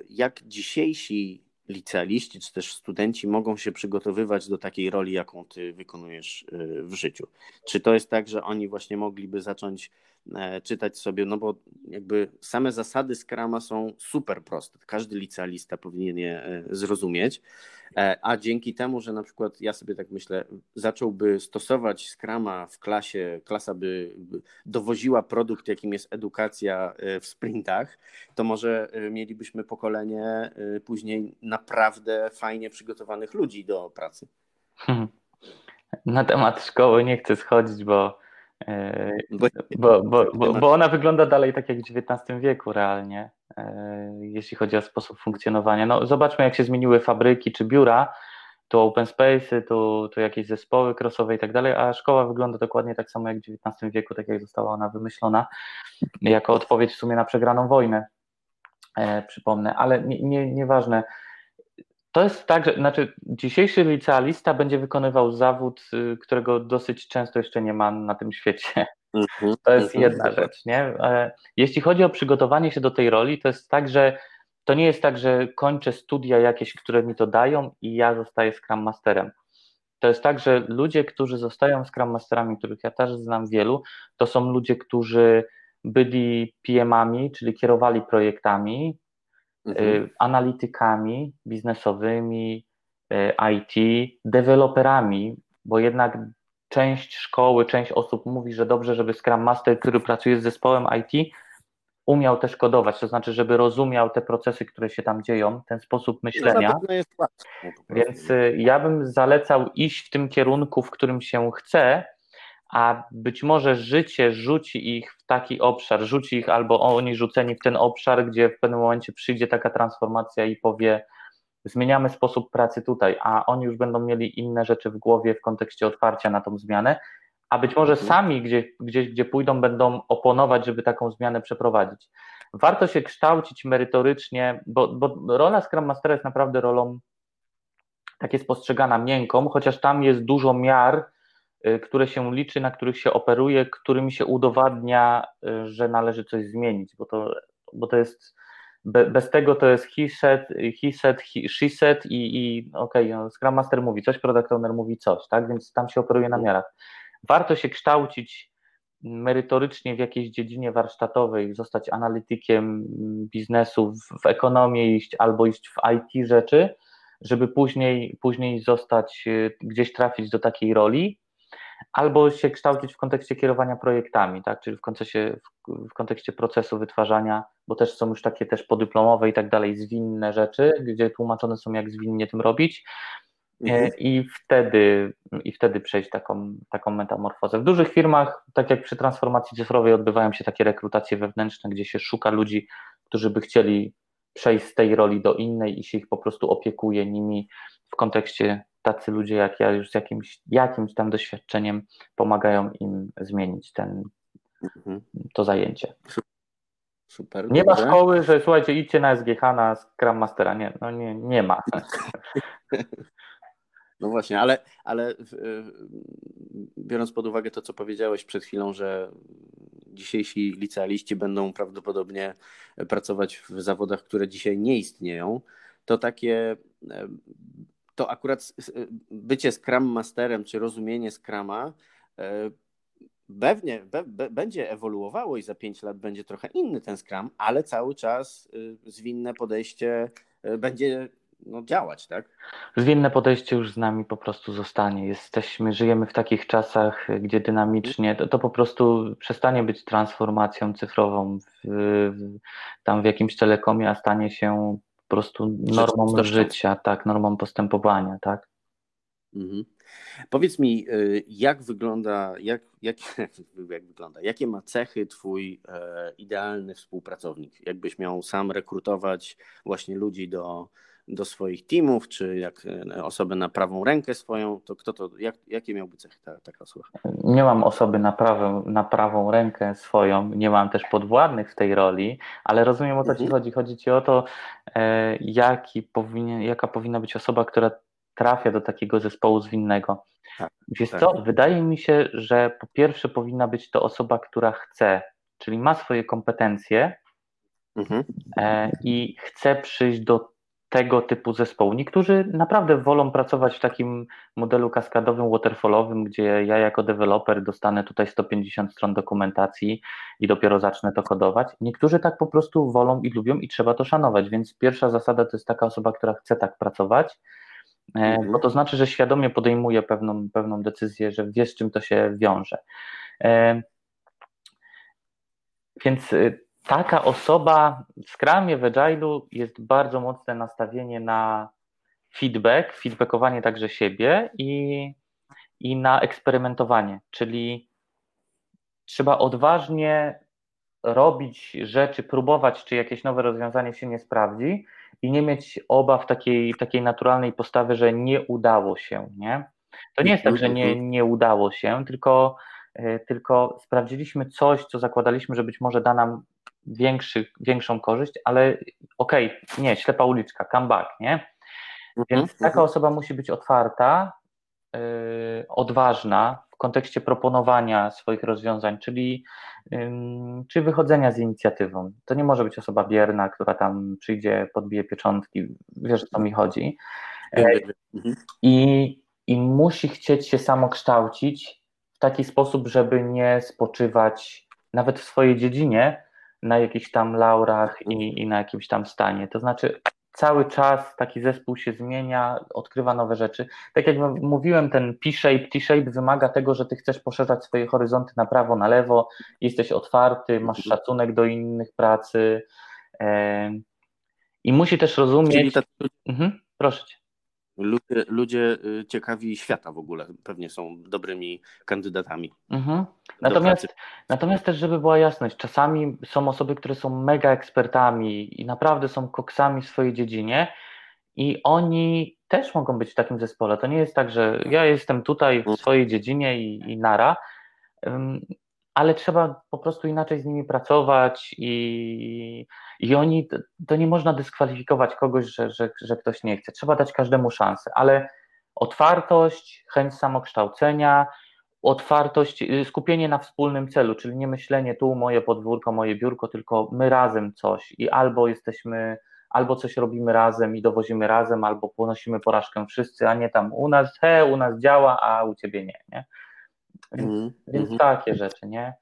jak dzisiejsi licealiści czy też studenci mogą się przygotowywać do takiej roli, jaką ty wykonujesz y, w życiu? Czy to jest tak, że oni właśnie mogliby zacząć e, czytać sobie, no bo jakby same zasady Scrama są super proste. Każdy licealista powinien je e, zrozumieć, e, a dzięki temu, że na przykład ja sobie tak myślę, zacząłby stosować Scrama w klasie, klasa by dowoziła produkt, jakim jest edukacja w sprintach, to może mielibyśmy pokolenie później naprawdę fajnie przygotowanych ludzi do pracy. Na temat szkoły nie chcę schodzić, bo, e, bo, bo, bo, bo, bo ona wygląda dalej tak jak w XIX wieku realnie, e, jeśli chodzi o sposób funkcjonowania. No, zobaczmy, jak się zmieniły fabryki czy biura, to open space, to, to jakieś zespoły crossowe i tak dalej, a szkoła wygląda dokładnie tak samo jak w XIX wieku, tak jak została ona wymyślona, jako odpowiedź w sumie na przegraną wojnę, e, przypomnę, ale nie, nie, nieważne. To jest tak, że znaczy dzisiejszy licealista będzie wykonywał zawód, y, którego dosyć często jeszcze nie ma na tym świecie. Mhm, to jest mhm, jedna rzecz, nie? E, jeśli chodzi o przygotowanie się do tej roli, to jest tak, że to nie jest tak, że kończę studia jakieś, które mi to dają i ja zostaję Scrum Masterem. To jest tak, że ludzie, którzy zostają Scrum Masterami, których ja też znam wielu, to są ludzie, którzy byli PM-ami, czyli kierowali projektami, mhm. Y, analitykami biznesowymi, y, IT, deweloperami, bo jednak część szkoły, część osób mówi, że dobrze, żeby Scrum Master, który pracuje z zespołem IT, umiał też kodować, to znaczy, żeby rozumiał te procesy, które się tam dzieją, ten sposób no, myślenia. Więc y, ja bym zalecał iść w tym kierunku, w którym się chce, a być może życie rzuci ich w taki obszar, rzuci ich albo oni rzuceni w ten obszar, gdzie w pewnym momencie przyjdzie taka transformacja i powie, zmieniamy sposób pracy tutaj, a oni już będą mieli inne rzeczy w głowie w kontekście otwarcia na tą zmianę, a być może mhm. sami gdzieś, gdzieś gdzie pójdą, będą oponować, żeby taką zmianę przeprowadzić. Warto się kształcić merytorycznie, bo, bo rola Scrum Mastera jest naprawdę rolą, tak jest postrzegana, miękką, chociaż tam jest dużo miar, które się liczy, na których się operuje, którymi się udowadnia, y, że należy coś zmienić, bo to, bo to jest bez tego to jest he said, he said, he, she said i, i okej, okay, no, Scrum Master mówi coś, Product Owner mówi coś, tak, więc tam się operuje na miarach. Warto się kształcić merytorycznie w jakiejś dziedzinie warsztatowej, zostać analitykiem biznesu, w, w ekonomię iść albo iść w IT rzeczy, żeby później, później zostać, y, gdzieś trafić do takiej roli, albo się kształcić w kontekście kierowania projektami, tak, czyli w kontekście, w, kontekście procesu wytwarzania, bo też są już takie też podyplomowe i tak dalej, zwinne rzeczy, gdzie tłumaczone są, jak zwinnie tym robić. E, mhm. I wtedy, I wtedy przejść taką, taką metamorfozę. W dużych firmach, tak jak przy transformacji cyfrowej, odbywają się takie rekrutacje wewnętrzne, gdzie się szuka ludzi, którzy by chcieli przejść z tej roli do innej i się ich po prostu opiekuje nimi w kontekście tacy ludzie jak ja już z jakimś, jakimś tam doświadczeniem pomagają im zmienić ten, mhm. to zajęcie. Super. Nie dobrze. ma szkoły, że słuchajcie, idźcie na SGH na Scrum Mastera. Nie, no nie, nie ma. No właśnie, ale, ale biorąc pod uwagę to, co powiedziałeś przed chwilą, że dzisiejsi licealiści będą prawdopodobnie pracować w zawodach, które dzisiaj nie istnieją, to takie to akurat bycie Scrum Masterem czy rozumienie Scrama e, pewnie be, be, będzie ewoluowało i za 5 lat będzie trochę inny ten Scrum, ale cały czas y, zwinne podejście e, będzie no, działać, tak? Zwinne podejście już z nami po prostu zostanie. Jesteśmy, żyjemy w takich czasach, gdzie dynamicznie to, to po prostu przestanie być transformacją cyfrową w, w, tam w jakimś telekomie, a stanie się po prostu normą życia, tak, normą postępowania, tak. Mhm. Powiedz mi, y, jak wygląda, jak, jak, jak wygląda, jakie ma cechy twój e, idealny współpracownik? Jakbyś miał sam rekrutować właśnie ludzi do, do swoich teamów, czy jak e, osobę na prawą rękę swoją, to kto to, jak, jakie miałby cechy ta, taka osoba? Nie mam osoby na, prawą, na prawą rękę swoją, nie mam też podwładnych w tej roli, ale rozumiem o co mhm. ci chodzi. Chodzi ci o to, e, jaki powinien, jaka powinna być osoba, która trafia do takiego zespołu zwinnego. Tak, Wiesz tak. co, wydaje mi się, że po pierwsze powinna być to osoba, która chce, czyli ma swoje kompetencje mhm. e, i chce przyjść do tego typu zespołu. Niektórzy naprawdę wolą pracować w takim modelu kaskadowym, waterfallowym, gdzie ja jako deweloper dostanę tutaj 150 stron dokumentacji i dopiero zacznę to kodować. Niektórzy tak po prostu wolą i lubią i trzeba to szanować, więc pierwsza zasada to jest taka osoba, która chce tak pracować, e, mhm. bo to znaczy, że świadomie podejmuje pewną, pewną decyzję, że wie z czym to się wiąże. E, więc y, taka osoba w Scrumie, w Agile'u jest bardzo mocne nastawienie na feedback, feedbackowanie także siebie i, i na eksperymentowanie, czyli trzeba odważnie robić rzeczy, próbować, czy jakieś nowe rozwiązanie się nie sprawdzi i nie mieć obaw takiej, takiej naturalnej postawy, że nie udało się, nie? To nie jest tak, że nie, nie udało się, tylko, e, tylko sprawdziliśmy coś, co zakładaliśmy, że być może da nam większy, większą korzyść, ale okej, okay, nie, ślepa uliczka, come back, nie? Mhm, Więc taka mhm. osoba musi być otwarta, yy, odważna w kontekście proponowania swoich rozwiązań, czyli, yy, czy wychodzenia z inicjatywą. To nie może być osoba bierna, która tam przyjdzie, podbije pieczątki, wiesz o co mi chodzi. Mhm. I, I musi chcieć się samo kształcić w taki sposób, żeby nie spoczywać nawet w swojej dziedzinie, na jakichś tam laurach i, i na jakimś tam stanie. To znaczy, cały czas taki zespół się zmienia, odkrywa nowe rzeczy. Tak jak mówiłem, ten P-shape, T-shape wymaga tego, że ty chcesz poszerzać swoje horyzonty na prawo, na lewo, jesteś otwarty, masz mhm. szacunek do innych pracy e, i musi też rozumieć... Mhm, proszę cię. Ludzie, ludzie y, ciekawi świata w ogóle pewnie są dobrymi kandydatami. Mhm. Natomiast, natomiast też, żeby była jasność, czasami są osoby, które są mega ekspertami i naprawdę są koksami w swojej dziedzinie i oni też mogą być w takim zespole. To nie jest tak, że ja jestem tutaj w mhm. swojej dziedzinie i, i nara ale trzeba po prostu inaczej z nimi pracować i, i oni, to nie można dyskwalifikować kogoś, że, że, że ktoś nie chce. Trzeba dać każdemu szansę, ale otwartość, chęć samokształcenia, otwartość, y, skupienie na wspólnym celu, czyli nie myślenie tu moje podwórko, moje biurko, tylko my razem coś i albo jesteśmy, albo coś robimy razem i dowozimy razem, albo ponosimy porażkę wszyscy, a nie tam u nas, he, u nas działa, a u ciebie nie, nie? Więc, mm, więc mm. takie rzeczy, nie?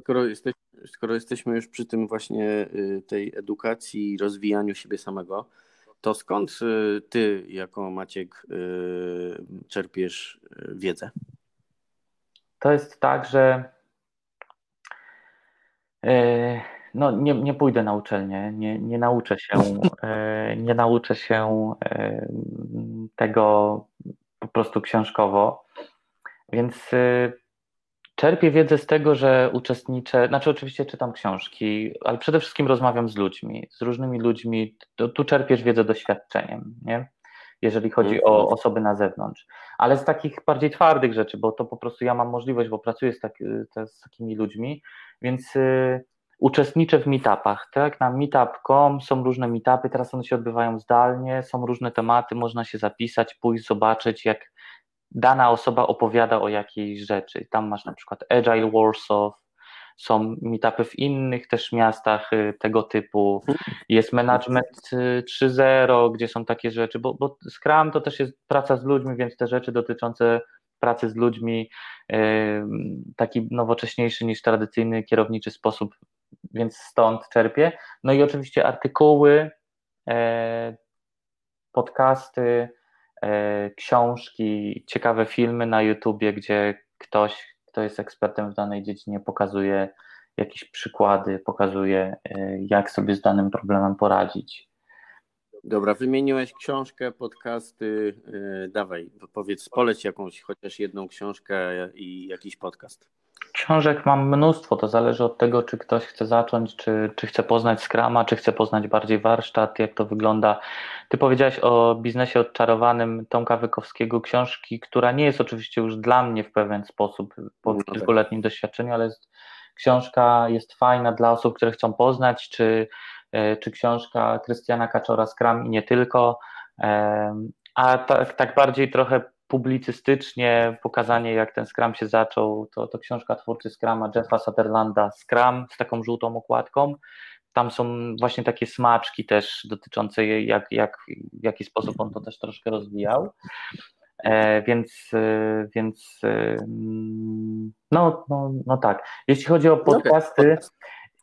Skoro, jesteś, skoro jesteśmy już przy tym właśnie y, tej edukacji, rozwijaniu siebie samego, to skąd y, ty jako Maciek y, czerpiesz wiedzę? To jest tak, że no, nie, nie pójdę na uczelnię, nie, nie nauczę się, nie nauczę się tego po prostu książkowo. Więc y, czerpię wiedzę z tego, że uczestniczę, znaczy oczywiście czytam książki, ale przede wszystkim rozmawiam z ludźmi, z różnymi ludźmi. To, tu czerpiesz wiedzę doświadczeniem, nie? jeżeli chodzi o mhm. osoby na zewnątrz. Ale z takich bardziej twardych rzeczy, bo to po prostu ja mam możliwość, bo pracuję z, tak, z takimi ludźmi, więc y, uczestniczę w meetupach. Tak? Na meetup.com są różne meetupy, teraz one się odbywają zdalnie, są różne tematy, można się zapisać, pójść, zobaczyć, jak dana osoba opowiada o jakiejś rzeczy. Tam masz na przykład Agile Warsaw, są meetupy w innych też miastach y, tego typu. Jest Management 3.0, gdzie są takie rzeczy, bo, bo Scrum to też jest praca z ludźmi, więc te rzeczy dotyczące pracy z ludźmi, taki nowocześniejszy niż tradycyjny kierowniczy sposób, więc stąd czerpię. No i oczywiście artykuły, podcasty, książki, ciekawe filmy na YouTubie, gdzie ktoś, kto jest ekspertem w danej dziedzinie, pokazuje jakieś przykłady, pokazuje, e, jak sobie z danym problemem poradzić. Dobra, wymieniłeś książkę, podcasty. Yy, dawaj, powiedz, poleć jakąś, chociaż jedną książkę i jakiś podcast. Książek mam mnóstwo, to zależy od tego, czy ktoś chce zacząć, czy, czy chce poznać Scrama, czy chce poznać bardziej warsztat, jak to wygląda. Ty powiedziałeś o biznesie odczarowanym Tomka Wykowskiego, książki, która nie jest oczywiście już dla mnie w pewien sposób po no tak. kilkuletnim doświadczeniu, ale jest, książka jest fajna dla osób, które chcą poznać, czy, e, czy książka Krystiana Kaczora Scrum i nie tylko, a tak, tak bardziej trochę publicystycznie pokazanie, jak ten Scrum się zaczął, to, to książka twórcy Scrama Jeffa Sutherlanda Scrum z taką żółtą okładką. Tam są właśnie takie smaczki też dotyczące jak, jak, w jaki sposób on to też troszkę rozwijał. E, więc, e, więc e, no, no, no tak. Jeśli chodzi o podcasty,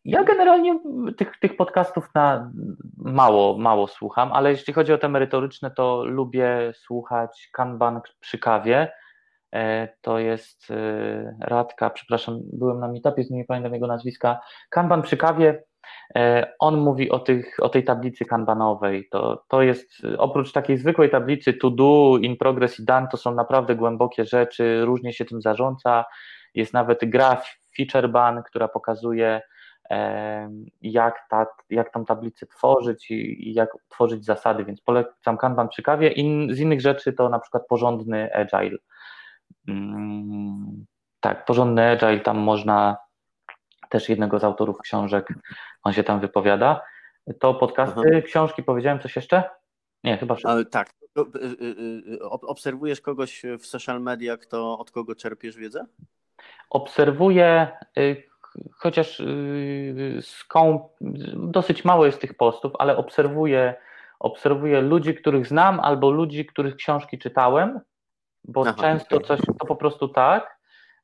ja generalnie tych, tych podcastów na mało, mało słucham, ale jeśli chodzi o te merytoryczne, to lubię słuchać Kanban przy kawie. E, to jest e, Radka, przepraszam, byłem na meetupie, nie pamiętam jego nazwiska. Kanban przy kawie, e, on mówi o, tych, o tej tablicy kanbanowej. To, to jest oprócz takiej zwykłej tablicy to do, in progress i done, to są naprawdę głębokie rzeczy, różnie się tym zarządza. Jest nawet gra Featureban, która pokazuje jak, ta, jak tą tablicę tworzyć i, jak tworzyć zasady, więc polecam Kanban przy kawie. In, z innych rzeczy to na przykład porządny agile. Mm, tak, porządny agile, tam można też jednego z autorów książek, on się tam wypowiada. To podcasty, Aha. książki, powiedziałem coś jeszcze? Nie, chyba wszystko. Ale tak. Y, y, y, obserwujesz kogoś w social media, kto, od kogo czerpiesz wiedzę? Obserwuję chociaż yy, skąp, dosyć mało jest tych postów, ale obserwuję, obserwuję ludzi, których znam, albo ludzi, których książki czytałem, bo Aha, często okay. coś to po prostu tak,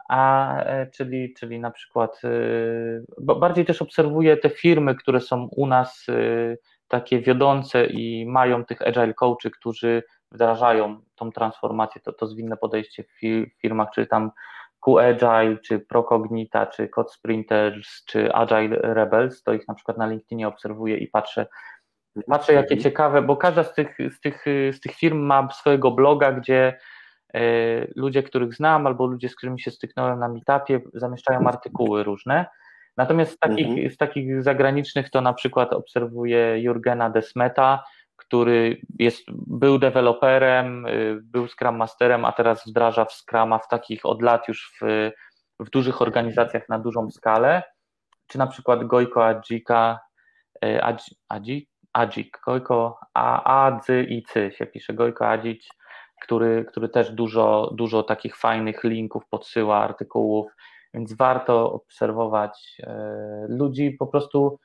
a e, czyli, czyli na przykład yy, bardziej też obserwuję te firmy, które są u nas yy, takie wiodące i mają tych agile coachy, którzy wdrażają tą transformację, to, to zwinne podejście w firmach, czy tam QAgile, czy Procognita, czy Code Sprinters, czy Agile Rebels, to ich na przykład na LinkedInie obserwuję i patrzę, patrzę jakie mhm. ciekawe, bo każda z tych, z tych, z tych firm ma swojego bloga, gdzie e, ludzie, których znam, albo ludzie, z którymi się styknąłem na meetupie, zamieszczają artykuły różne. Natomiast z takich, mhm. z takich zagranicznych to na przykład obserwuję Jurgena Desmeta, który jest, był deweloperem, y, był Scrum Masterem, a teraz wdraża w Scrama w takich od lat już w, w dużych organizacjach na dużą skalę, czy na przykład Gojko Adzika, y, Adzik, Adzik, Gojko A, A, Dzy i Cy się pisze, Gojko Adzik, który, który też dużo, dużo takich fajnych linków podsyła, artykułów, więc warto obserwować y, ludzi po prostu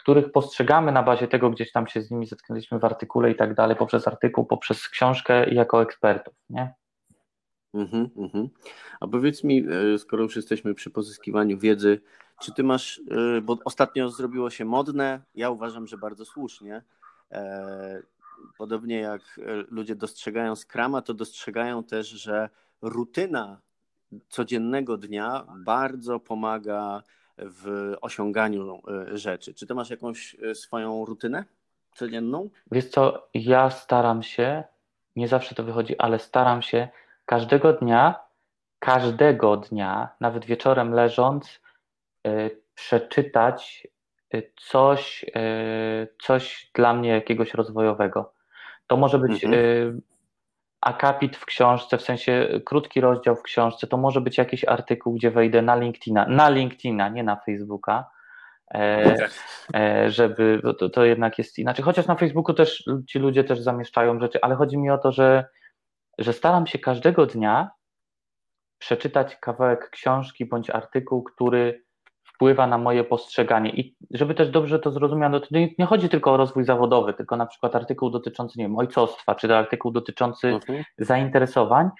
których postrzegamy na bazie tego, gdzieś tam się z nimi zetknęliśmy w artykule i tak dalej, poprzez artykuł, poprzez książkę i jako ekspertów, nie? Mhm, mhm. A powiedz mi, e, skoro już jesteśmy przy pozyskiwaniu wiedzy, czy ty masz, e, bo ostatnio zrobiło się modne, ja uważam, że bardzo słusznie, e, podobnie jak ludzie dostrzegają skrama, to dostrzegają też, że rutyna codziennego dnia bardzo pomaga w osiąganiu e, rzeczy. Czy ty masz jakąś e, swoją rutynę codzienną? Wiesz co, ja staram się, nie zawsze to wychodzi, ale staram się każdego dnia, każdego dnia, nawet wieczorem leżąc, e, przeczytać coś, coś dla mnie jakiegoś rozwojowego. To może być mhm akapit w książce, w sensie krótki rozdział w książce, to może być jakiś artykuł, gdzie wejdę na LinkedIna, na LinkedIna, nie na Facebooka, e, e, żeby, to, to jednak jest inaczej. Chociaż na Facebooku też ci ludzie też zamieszczają rzeczy, ale chodzi mi o to, że, że staram się każdego dnia przeczytać kawałek książki bądź artykuł, który wpływa na moje postrzeganie. I żeby też dobrze to zrozumiano, to nie, chodzi tylko o rozwój zawodowy, tylko na przykład artykuł dotyczący, nie wiem, ojcostwa, czy artykuł dotyczący mhm. zainteresowań.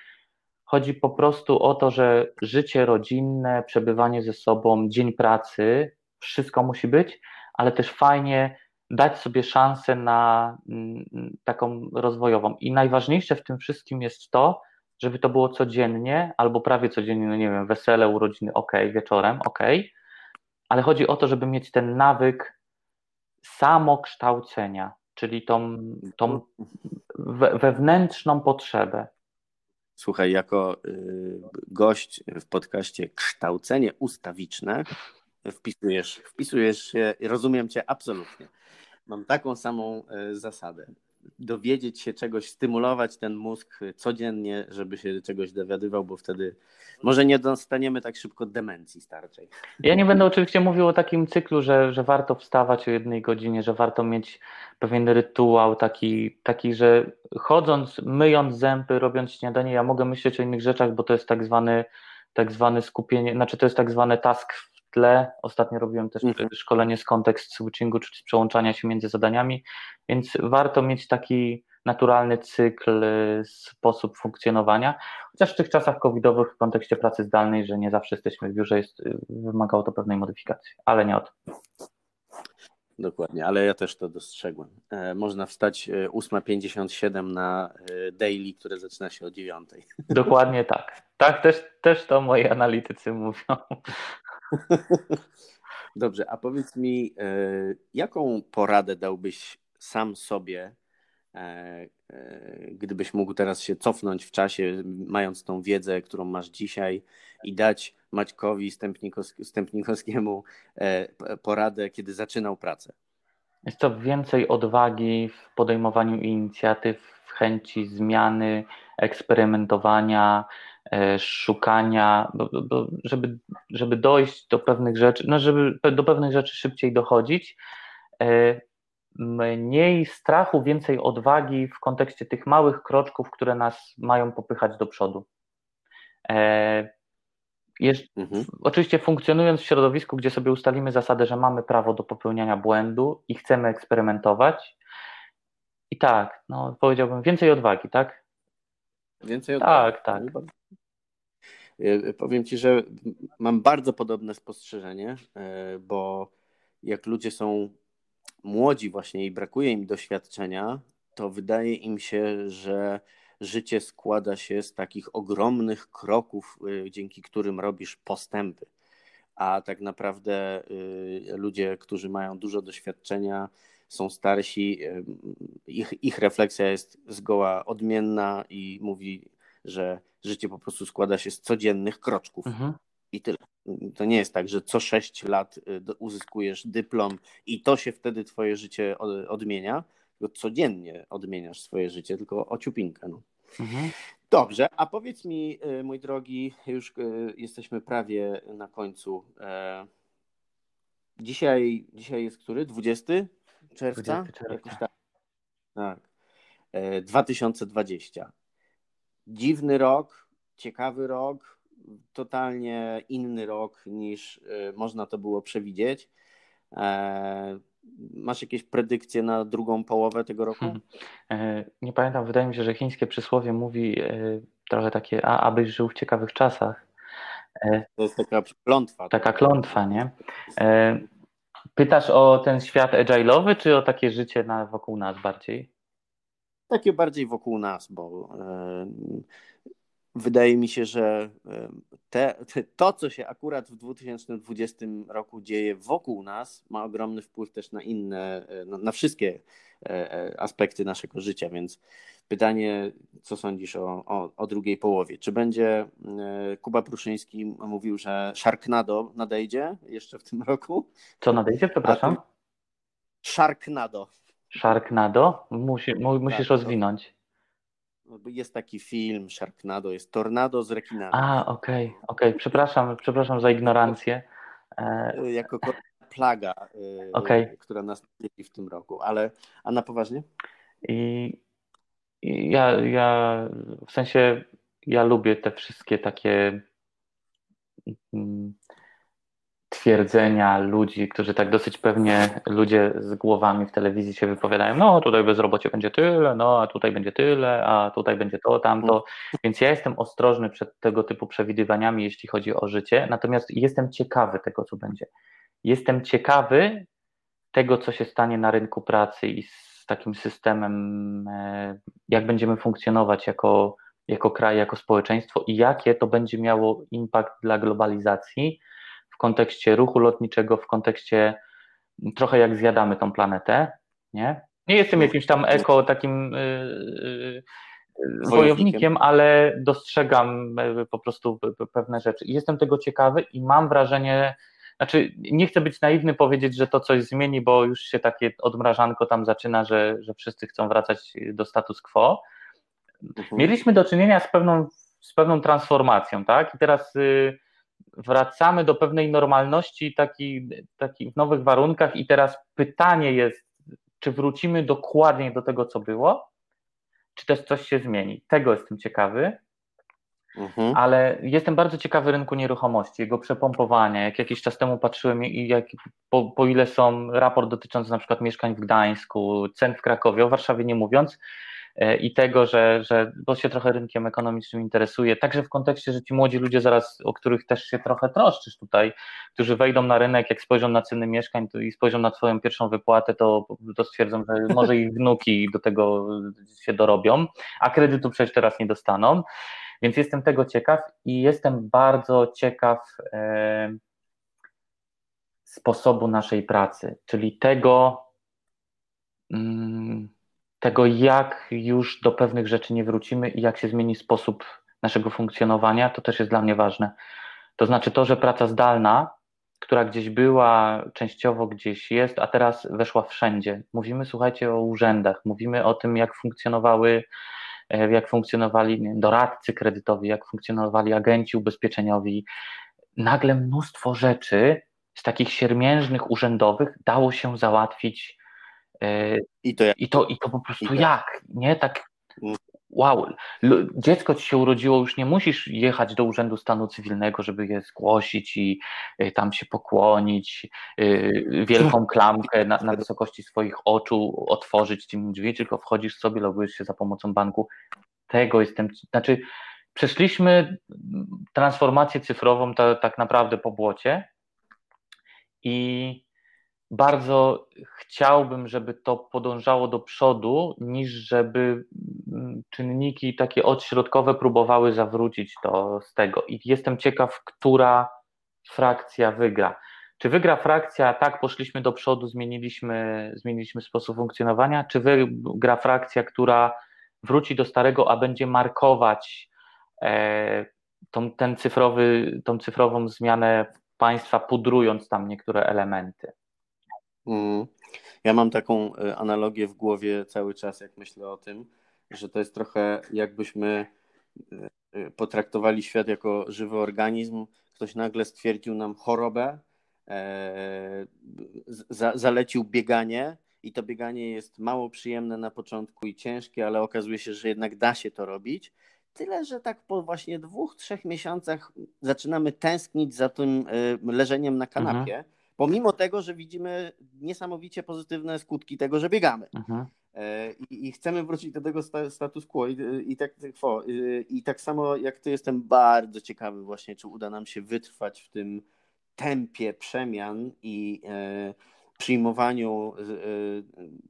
Chodzi po prostu o to, że życie rodzinne, przebywanie ze sobą, dzień pracy, wszystko musi być, ale też fajnie dać sobie szansę na mm, taką rozwojową. I najważniejsze w tym wszystkim jest to, żeby to było codziennie albo prawie codziennie, no nie wiem, wesele, urodziny, ok, wieczorem, ok, ale chodzi o to, żeby mieć ten nawyk samokształcenia, czyli tą, tą wewnętrzną potrzebę. Słuchaj, jako y, gość w podcaście Kształcenie Ustawiczne wpisujesz, wpisujesz się, rozumiem Cię absolutnie. Mam taką samą y, zasadę dowiedzieć się czegoś, stymulować ten mózg codziennie, żeby się czegoś dowiadywał, bo wtedy może nie dostaniemy tak szybko demencji starczej. Ja nie będę oczywiście mówił o takim cyklu, że, że warto wstawać o jednej godzinie, że warto mieć pewien rytuał taki, taki, że chodząc, myjąc zęby, robiąc śniadanie, ja mogę myśleć o innych rzeczach, bo to jest tak zwany tak zwane skupienie, znaczy to jest tak zwany task tle. Ostatnio robiłem też mhm. szkolenie z kontekst switchingu, czyli z przełączania się między zadaniami, więc warto mieć taki naturalny cykl, y, sposób funkcjonowania, chociaż w tych czasach covidowych w kontekście pracy zdalnej, że nie zawsze jesteśmy w biurze, jest, y, wymagało to pewnej modyfikacji, ale nie o tym. Dokładnie, ale ja też to dostrzegłem. E, można wstać 8.57 e, na e, daily, które zaczyna się o 9. Dokładnie tak. Tak też, też to moi analitycy mówią. Dobrze, a powiedz mi, jaką poradę dałbyś sam sobie, gdybyś mógł teraz się cofnąć w czasie, mając tą wiedzę, którą masz dzisiaj i dać Maćkowi Stępnikowskiemu poradę, kiedy zaczynał pracę? Jest to więcej odwagi w podejmowaniu inicjatyw, w chęci zmiany, eksperymentowania, e, szukania, bo, bo, żeby, żeby dojść do pewnych rzeczy, no żeby do pewnych rzeczy szybciej dochodzić. E, mniej strachu, więcej odwagi w kontekście tych małych kroczków, które nas mają popychać do przodu. E, jest, mhm. Oczywiście funkcjonując w środowisku, gdzie sobie ustalimy zasadę, że mamy prawo do popełniania błędu i chcemy eksperymentować. I tak, no powiedziałbym więcej odwagi, tak? Więcej odwagi. Tak, tak. E, powiem Ci, że mam bardzo podobne spostrzeżenie, e, bo jak ludzie są młodzi właśnie i brakuje im doświadczenia, to wydaje im się, że życie składa się z takich ogromnych kroków, y, dzięki którym robisz postępy. A tak naprawdę ludzie, którzy mają dużo doświadczenia, są starsi, y, ich, ich refleksja jest zgoła odmienna i mówi, że życie po prostu składa się z codziennych kroczków. Mhm. I tyle. To nie jest tak, że co 6 lat uzyskujesz dyplom i to się wtedy twoje życie odmienia, tylko codziennie odmieniasz swoje życie, tylko o ciupinkę. No. Mhm. Dobrze, a powiedz mi, y, mój drogi, już y, jesteśmy prawie na końcu. E, dzisiaj, dzisiaj jest który? 20 czerwca? 20 czerwca. tak. tak. 2020. E, Dziwny rok, ciekawy rok, totalnie inny rok niż y, można to było przewidzieć. E, Masz jakieś predykcje na drugą połowę tego roku? Hmm. E, nie pamiętam, wydaje mi się, że chińskie przysłowie mówi e, trochę takie, a abyś żył w ciekawych czasach. E, to jest taka klątwa. Taka klątwa, nie? Pytasz o ten świat agile'owy, czy o takie życie na, wokół nas bardziej? Takie bardziej wokół nas, bo wydaje mi się, że te, to, co się akurat w 2020 roku dzieje wokół nas, ma ogromny wpływ też na inne, na, na wszystkie e, e, aspekty naszego życia. Więc pytanie, co sądzisz o, o, o drugiej połowie? Czy będzie e, Kuba Pruszyński mówił, że Sharknado nadejdzie jeszcze w tym roku? Co nadejdzie, przepraszam? Sharknado. Sharknado? Musi, musisz tak, rozwinąć. No, jest taki film Sharknado, jest Tornado z rekinami. A, okej, okay, okej, okay. przepraszam, przepraszam za ignorancję. E, y, jako plaga, y, okay. która nas w tym roku, ale a na poważnie? I, i ja, ja w sensie ja lubię te wszystkie takie mm, twierdzenia ludzi, którzy tak dosyć pewnie ludzie z głowami w telewizji się wypowiadają, no tutaj bezrobocie będzie tyle, no a tutaj będzie tyle, a tutaj będzie to, tamto. Więc ja jestem ostrożny przed tego typu przewidywaniami, jeśli chodzi o życie, natomiast jestem ciekawy tego, co będzie. Jestem ciekawy, tego, co się stanie na rynku pracy i z takim systemem, e, jak będziemy funkcjonować jako, jako kraj, jako społeczeństwo i jakie to będzie miało impact dla globalizacji kontekście ruchu lotniczego, w kontekście trochę jak zjadamy tą planetę, nie? Nie jestem jakimś tam eko takim yy, yy, wojownikiem, ale dostrzegam po prostu pewne rzeczy. I jestem tego ciekawy i mam wrażenie, znaczy, nie chcę być naiwny, powiedzieć, że to coś zmieni, bo już się takie odmrażanko tam zaczyna, że, że wszyscy chcą wracać do status quo. Mhm. Mieliśmy do czynienia z pewną, z pewną transformacją, tak? I teraz y, wracamy do pewnej normalności taki, taki w nowych warunkach, i teraz pytanie jest, czy wrócimy dokładnie do tego, co było, czy też coś się zmieni. Tego jestem ciekawy. Mhm. Ale jestem bardzo ciekawy rynku nieruchomości, jego przepompowania. Jak jakiś czas temu patrzyłem i jak, po, po ile są raport dotyczący na przykład mieszkań w Gdańsku, cen w Krakowie, o Warszawie nie mówiąc, i tego, że, że bo się trochę rynkiem ekonomicznym interesuje, także w kontekście, że ci młodzi ludzie zaraz, o których też się trochę troszczysz tutaj, którzy wejdą na rynek, jak spojrzą na ceny mieszkań i spojrzą na twoją pierwszą wypłatę, to, to stwierdzą, że może ich wnuki do tego się dorobią, a kredytu przecież teraz nie dostaną. Więc jestem tego ciekaw i jestem bardzo ciekaw e, sposobu naszej pracy, czyli tego, mm, tego, jak już do pewnych rzeczy nie wrócimy i jak się zmieni sposób naszego funkcjonowania, to też jest dla mnie ważne. To znaczy to, że praca zdalna, która gdzieś była, częściowo gdzieś jest, a teraz weszła wszędzie. Mówimy, słuchajcie, o urzędach, mówimy o tym, jak funkcjonowały E, jak funkcjonowali doradcy kredytowi, jak funkcjonowali agenci ubezpieczeniowi. Nagle mnóstwo rzeczy z takich siermiężnych urzędowych dało się załatwić. E, I to, jak? I to, i to po prostu jak? Nie tak mm wow, dziecko ci się urodziło, już nie musisz jechać do Urzędu Stanu Cywilnego, żeby je zgłosić i y, tam się pokłonić, y, wielką klamkę na, na wysokości swoich oczu otworzyć tym drzwi, tylko wchodzisz sobie, logujesz się za pomocą banku. Tego jestem, znaczy przeszliśmy transformację cyfrową ta, tak naprawdę po błocie i bardzo chciałbym, żeby to podążało do przodu, niż żeby mm, czynniki takie odśrodkowe próbowały zawrócić to z tego. I jestem ciekaw, która frakcja wygra. Czy wygra frakcja, tak, poszliśmy do przodu, zmieniliśmy, zmieniliśmy sposób funkcjonowania, czy wygra frakcja, która wróci do starego, a będzie markować e, tą, ten cyfrowy, tą cyfrową zmianę państwa, pudrując tam niektóre elementy? Mm. Ja mam taką e, analogię w głowie cały czas, jak myślę o tym, że to jest trochę jakbyśmy e, e, potraktowali świat jako żywy organizm. Ktoś nagle stwierdził nam chorobę, zalecił bieganie i to bieganie jest mało przyjemne na początku i ciężkie, ale okazuje się, że jednak da się to robić. Tyle, że tak po właśnie dwóch, trzech miesiącach zaczynamy tęsknić za tym leżeniem na kanapie. Mhm pomimo tego, że widzimy niesamowicie pozytywne skutki tego, że biegamy. Mhm. E, I, I, chcemy wrócić do tego status quo. I, i, tak, I tak samo jak ty jestem bardzo ciekawy właśnie, czy uda nam się wytrwać w tym tempie przemian i e, przyjmowaniu e,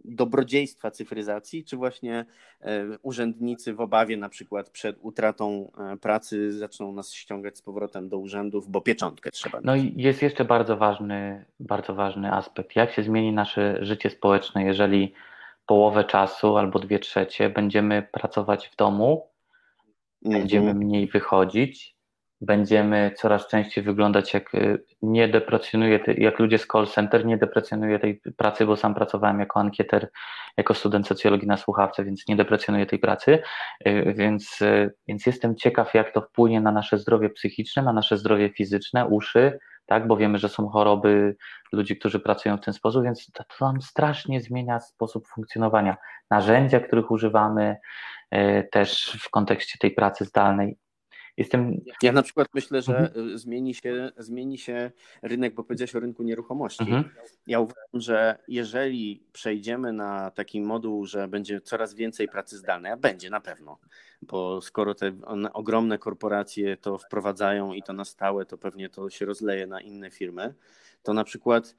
dobrodziejstwa cyfryzacji, czy właśnie e, urzędnicy w obawie na przykład przed utratą e, pracy zaczną nas ściągać z powrotem do urzędów, bo pieczątkę trzeba No i jest jeszcze bardzo ważny, bardzo ważny aspekt. Jak się zmieni nasze życie społeczne, jeżeli połowę czasu albo dwie trzecie będziemy pracować w domu, będziemy mhm. mniej wychodzić, będziemy coraz częściej wyglądać jak y, nie deprecjonuję, jak ludzie z call center, nie deprecjonuję tej pracy, bo sam pracowałem jako ankieter, jako student socjologii na słuchawce, więc nie deprecjonuję tej pracy, y, więc, y, więc jestem ciekaw, jak to wpłynie na nasze zdrowie psychiczne, na nasze zdrowie fizyczne, uszy, tak, bo wiemy, że są choroby ludzi, którzy pracują w ten sposób, więc to, to nam strasznie zmienia sposób funkcjonowania. Narzędzia, których używamy też w kontekście tej pracy zdalnej Jestem... Ja na przykład myślę, że mhm. zmieni, się, zmieni się rynek, bo powiedziałeś o rynku nieruchomości. Mhm. Ja uważam, że jeżeli przejdziemy na taki moduł, że będzie coraz więcej pracy zdalnej, a będzie na pewno, bo skoro te ogromne korporacje to wprowadzają i to na stałe, to pewnie to się rozleje na inne firmy, to na przykład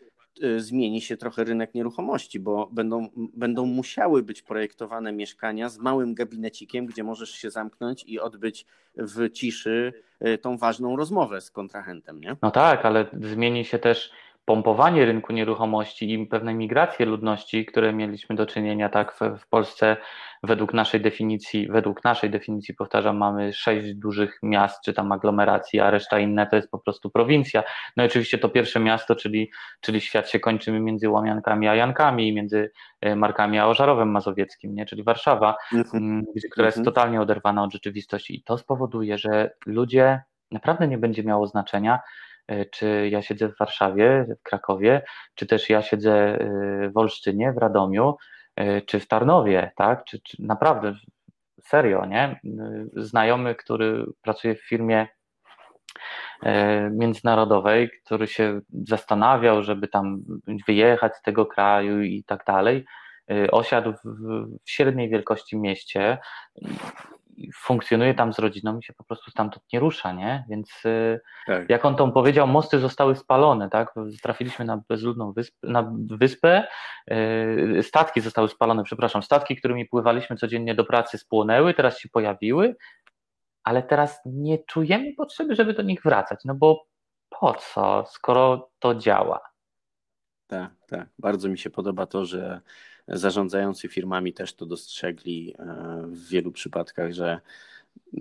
zmieni się trochę rynek nieruchomości, bo będą, będą musiały być projektowane mieszkania z małym gabinecikiem, gdzie możesz się zamknąć i odbyć w ciszy tą ważną rozmowę z kontrahentem. Nie? No tak, ale zmieni się też pompowanie rynku nieruchomości i pewnej migracje ludności, które mieliśmy do czynienia tak w, w, Polsce według naszej definicji, według naszej definicji powtarzam, mamy sześć dużych miast czy tam aglomeracji, a reszta inne to jest po prostu prowincja. No i oczywiście to pierwsze miasto, czyli, czyli świat się kończy między Łamiankami a Jankami, między e, Markami a Ożarowem Mazowieckim, nie? czyli Warszawa, mm -hmm. która jest mm -hmm. totalnie oderwana od rzeczywistości i to spowoduje, że ludzie naprawdę nie będzie miało znaczenia, czy ja siedzę w Warszawie, w Krakowie, czy też ja siedzę e, w Olsztynie, w Radomiu, e, czy w Tarnowie, tak? Czy, czy naprawdę serio, nie? Znajomy, który pracuje w firmie międzynarodowej, który się zastanawiał, żeby tam wyjechać z tego kraju i tak dalej, osiadł w średniej wielkości mieście funkcjonuje tam z rodziną i się po prostu stamtąd nie rusza, nie? Więc y, tak. jak on to powiedział, mosty zostały spalone, tak? Trafiliśmy na bezludną wyspę, na wyspę, y, statki zostały spalone, przepraszam, statki, którymi pływaliśmy codziennie do pracy spłonęły, teraz się pojawiły, ale teraz nie czujemy potrzeby, żeby do nich wracać, no bo po co, skoro to działa? Tak, tak. Bardzo mi się podoba to, że zarządzający firmami też to dostrzegli e, w wielu przypadkach, że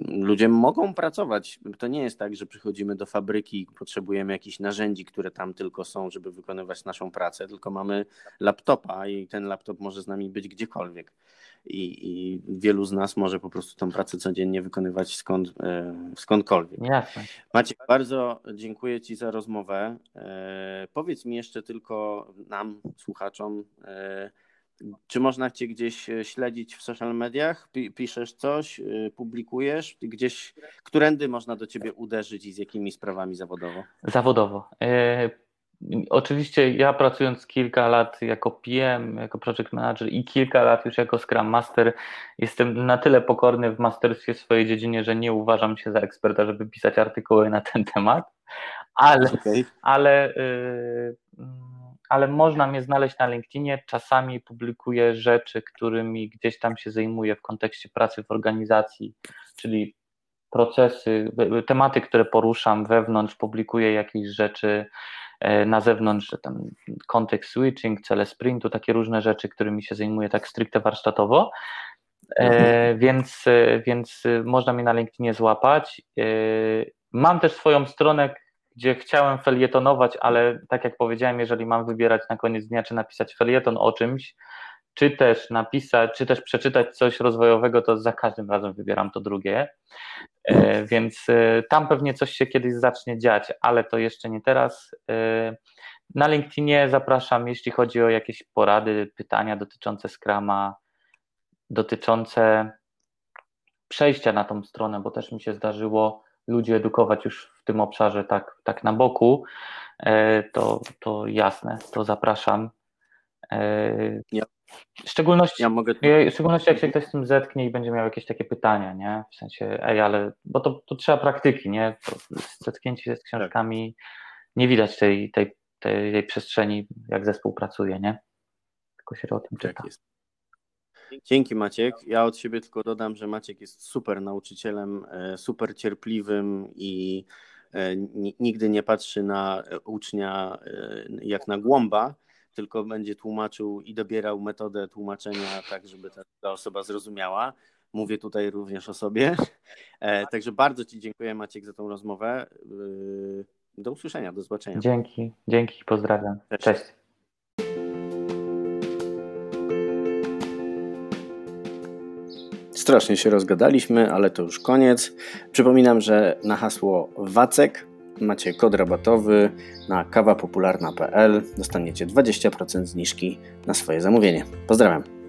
ludzie mogą pracować. To nie jest tak, że przychodzimy do fabryki i potrzebujemy jakichś narzędzi, które tam tylko są, żeby wykonywać naszą pracę, tylko mamy laptopa i ten laptop może z nami być gdziekolwiek. I, i wielu z nas może po prostu tą pracę codziennie wykonywać skąd, e, skądkolwiek. Jasne. Macie, bardzo dziękuję Ci za rozmowę. E, powiedz mi jeszcze tylko nam, słuchaczom, czy można Cię gdzieś e, śledzić w social mediach? Piszesz coś, e, publikujesz? Gdzieś, którędy można do Ciebie uderzyć i z jakimi sprawami zawodowo? Zawodowo. E, oczywiście ja pracując kilka lat jako PM, jako project manager i kilka lat już jako Scrum Master, jestem na tyle pokorny w masterstwie swojej dziedzinie, że nie uważam się za eksperta, żeby pisać artykuły na ten temat, ale, okay. ale ale można mnie znaleźć na LinkedInie. Czasami publikuję rzeczy, którymi gdzieś tam się zajmuję w kontekście pracy w organizacji, czyli procesy, tematy, które poruszam wewnątrz, publikuję jakieś rzeczy e, na zewnątrz, tam kontekst switching, cele sprintu, takie różne rzeczy, którymi się zajmuję tak stricte warsztatowo. E, mhm. więc, e, więc można mnie na LinkedInie złapać. Mam też swoją stronę, gdzie chciałem felietonować, ale tak jak powiedziałem, jeżeli mam wybierać na koniec dnia, czy napisać felieton o czymś, czy też napisać, czy też przeczytać coś rozwojowego, to za każdym razem wybieram to drugie. E, więc e, tam pewnie coś się kiedyś zacznie dziać, ale to jeszcze nie teraz. E, na LinkedInie zapraszam, jeśli chodzi o jakieś porady, pytania dotyczące Scrama, dotyczące przejścia na tą stronę, bo też mi się zdarzyło ludzi edukować już w tym obszarze tak, tak na boku, e, to, to jasne, to zapraszam. E, ja. W szczególności, ja mogę... w szczególności jak się ktoś z tym zetknie i będzie miał jakieś takie pytania, nie? W sensie, ej, ale, bo to, to trzeba praktyki, nie? Zetknięcie się z książkami, nie widać tej, tej, tej, tej przestrzeni, jak zespół pracuje, nie? Tylko się o tym tak czyta. Tak jest. Dzięki Maciek. Ja od siebie tylko dodam, że Maciek jest super nauczycielem, e, super cierpliwym i e, nigdy nie patrzy na ucznia e, jak na głąba, tylko będzie tłumaczył i dobierał metodę tłumaczenia tak, żeby ta osoba zrozumiała. Mówię tutaj również o sobie. Także bardzo Ci dziękuję Maciek za tą rozmowę. Do usłyszenia, do zobaczenia. Dzięki, dzięki, pozdrawiam. Cześć. Strasznie się rozgadaliśmy, ale to już koniec. Przypominam, że na hasło WACEK macie kod rabatowy na kawapopularna.pl. Dostaniecie 20% zniżki na swoje zamówienie. Pozdrawiam.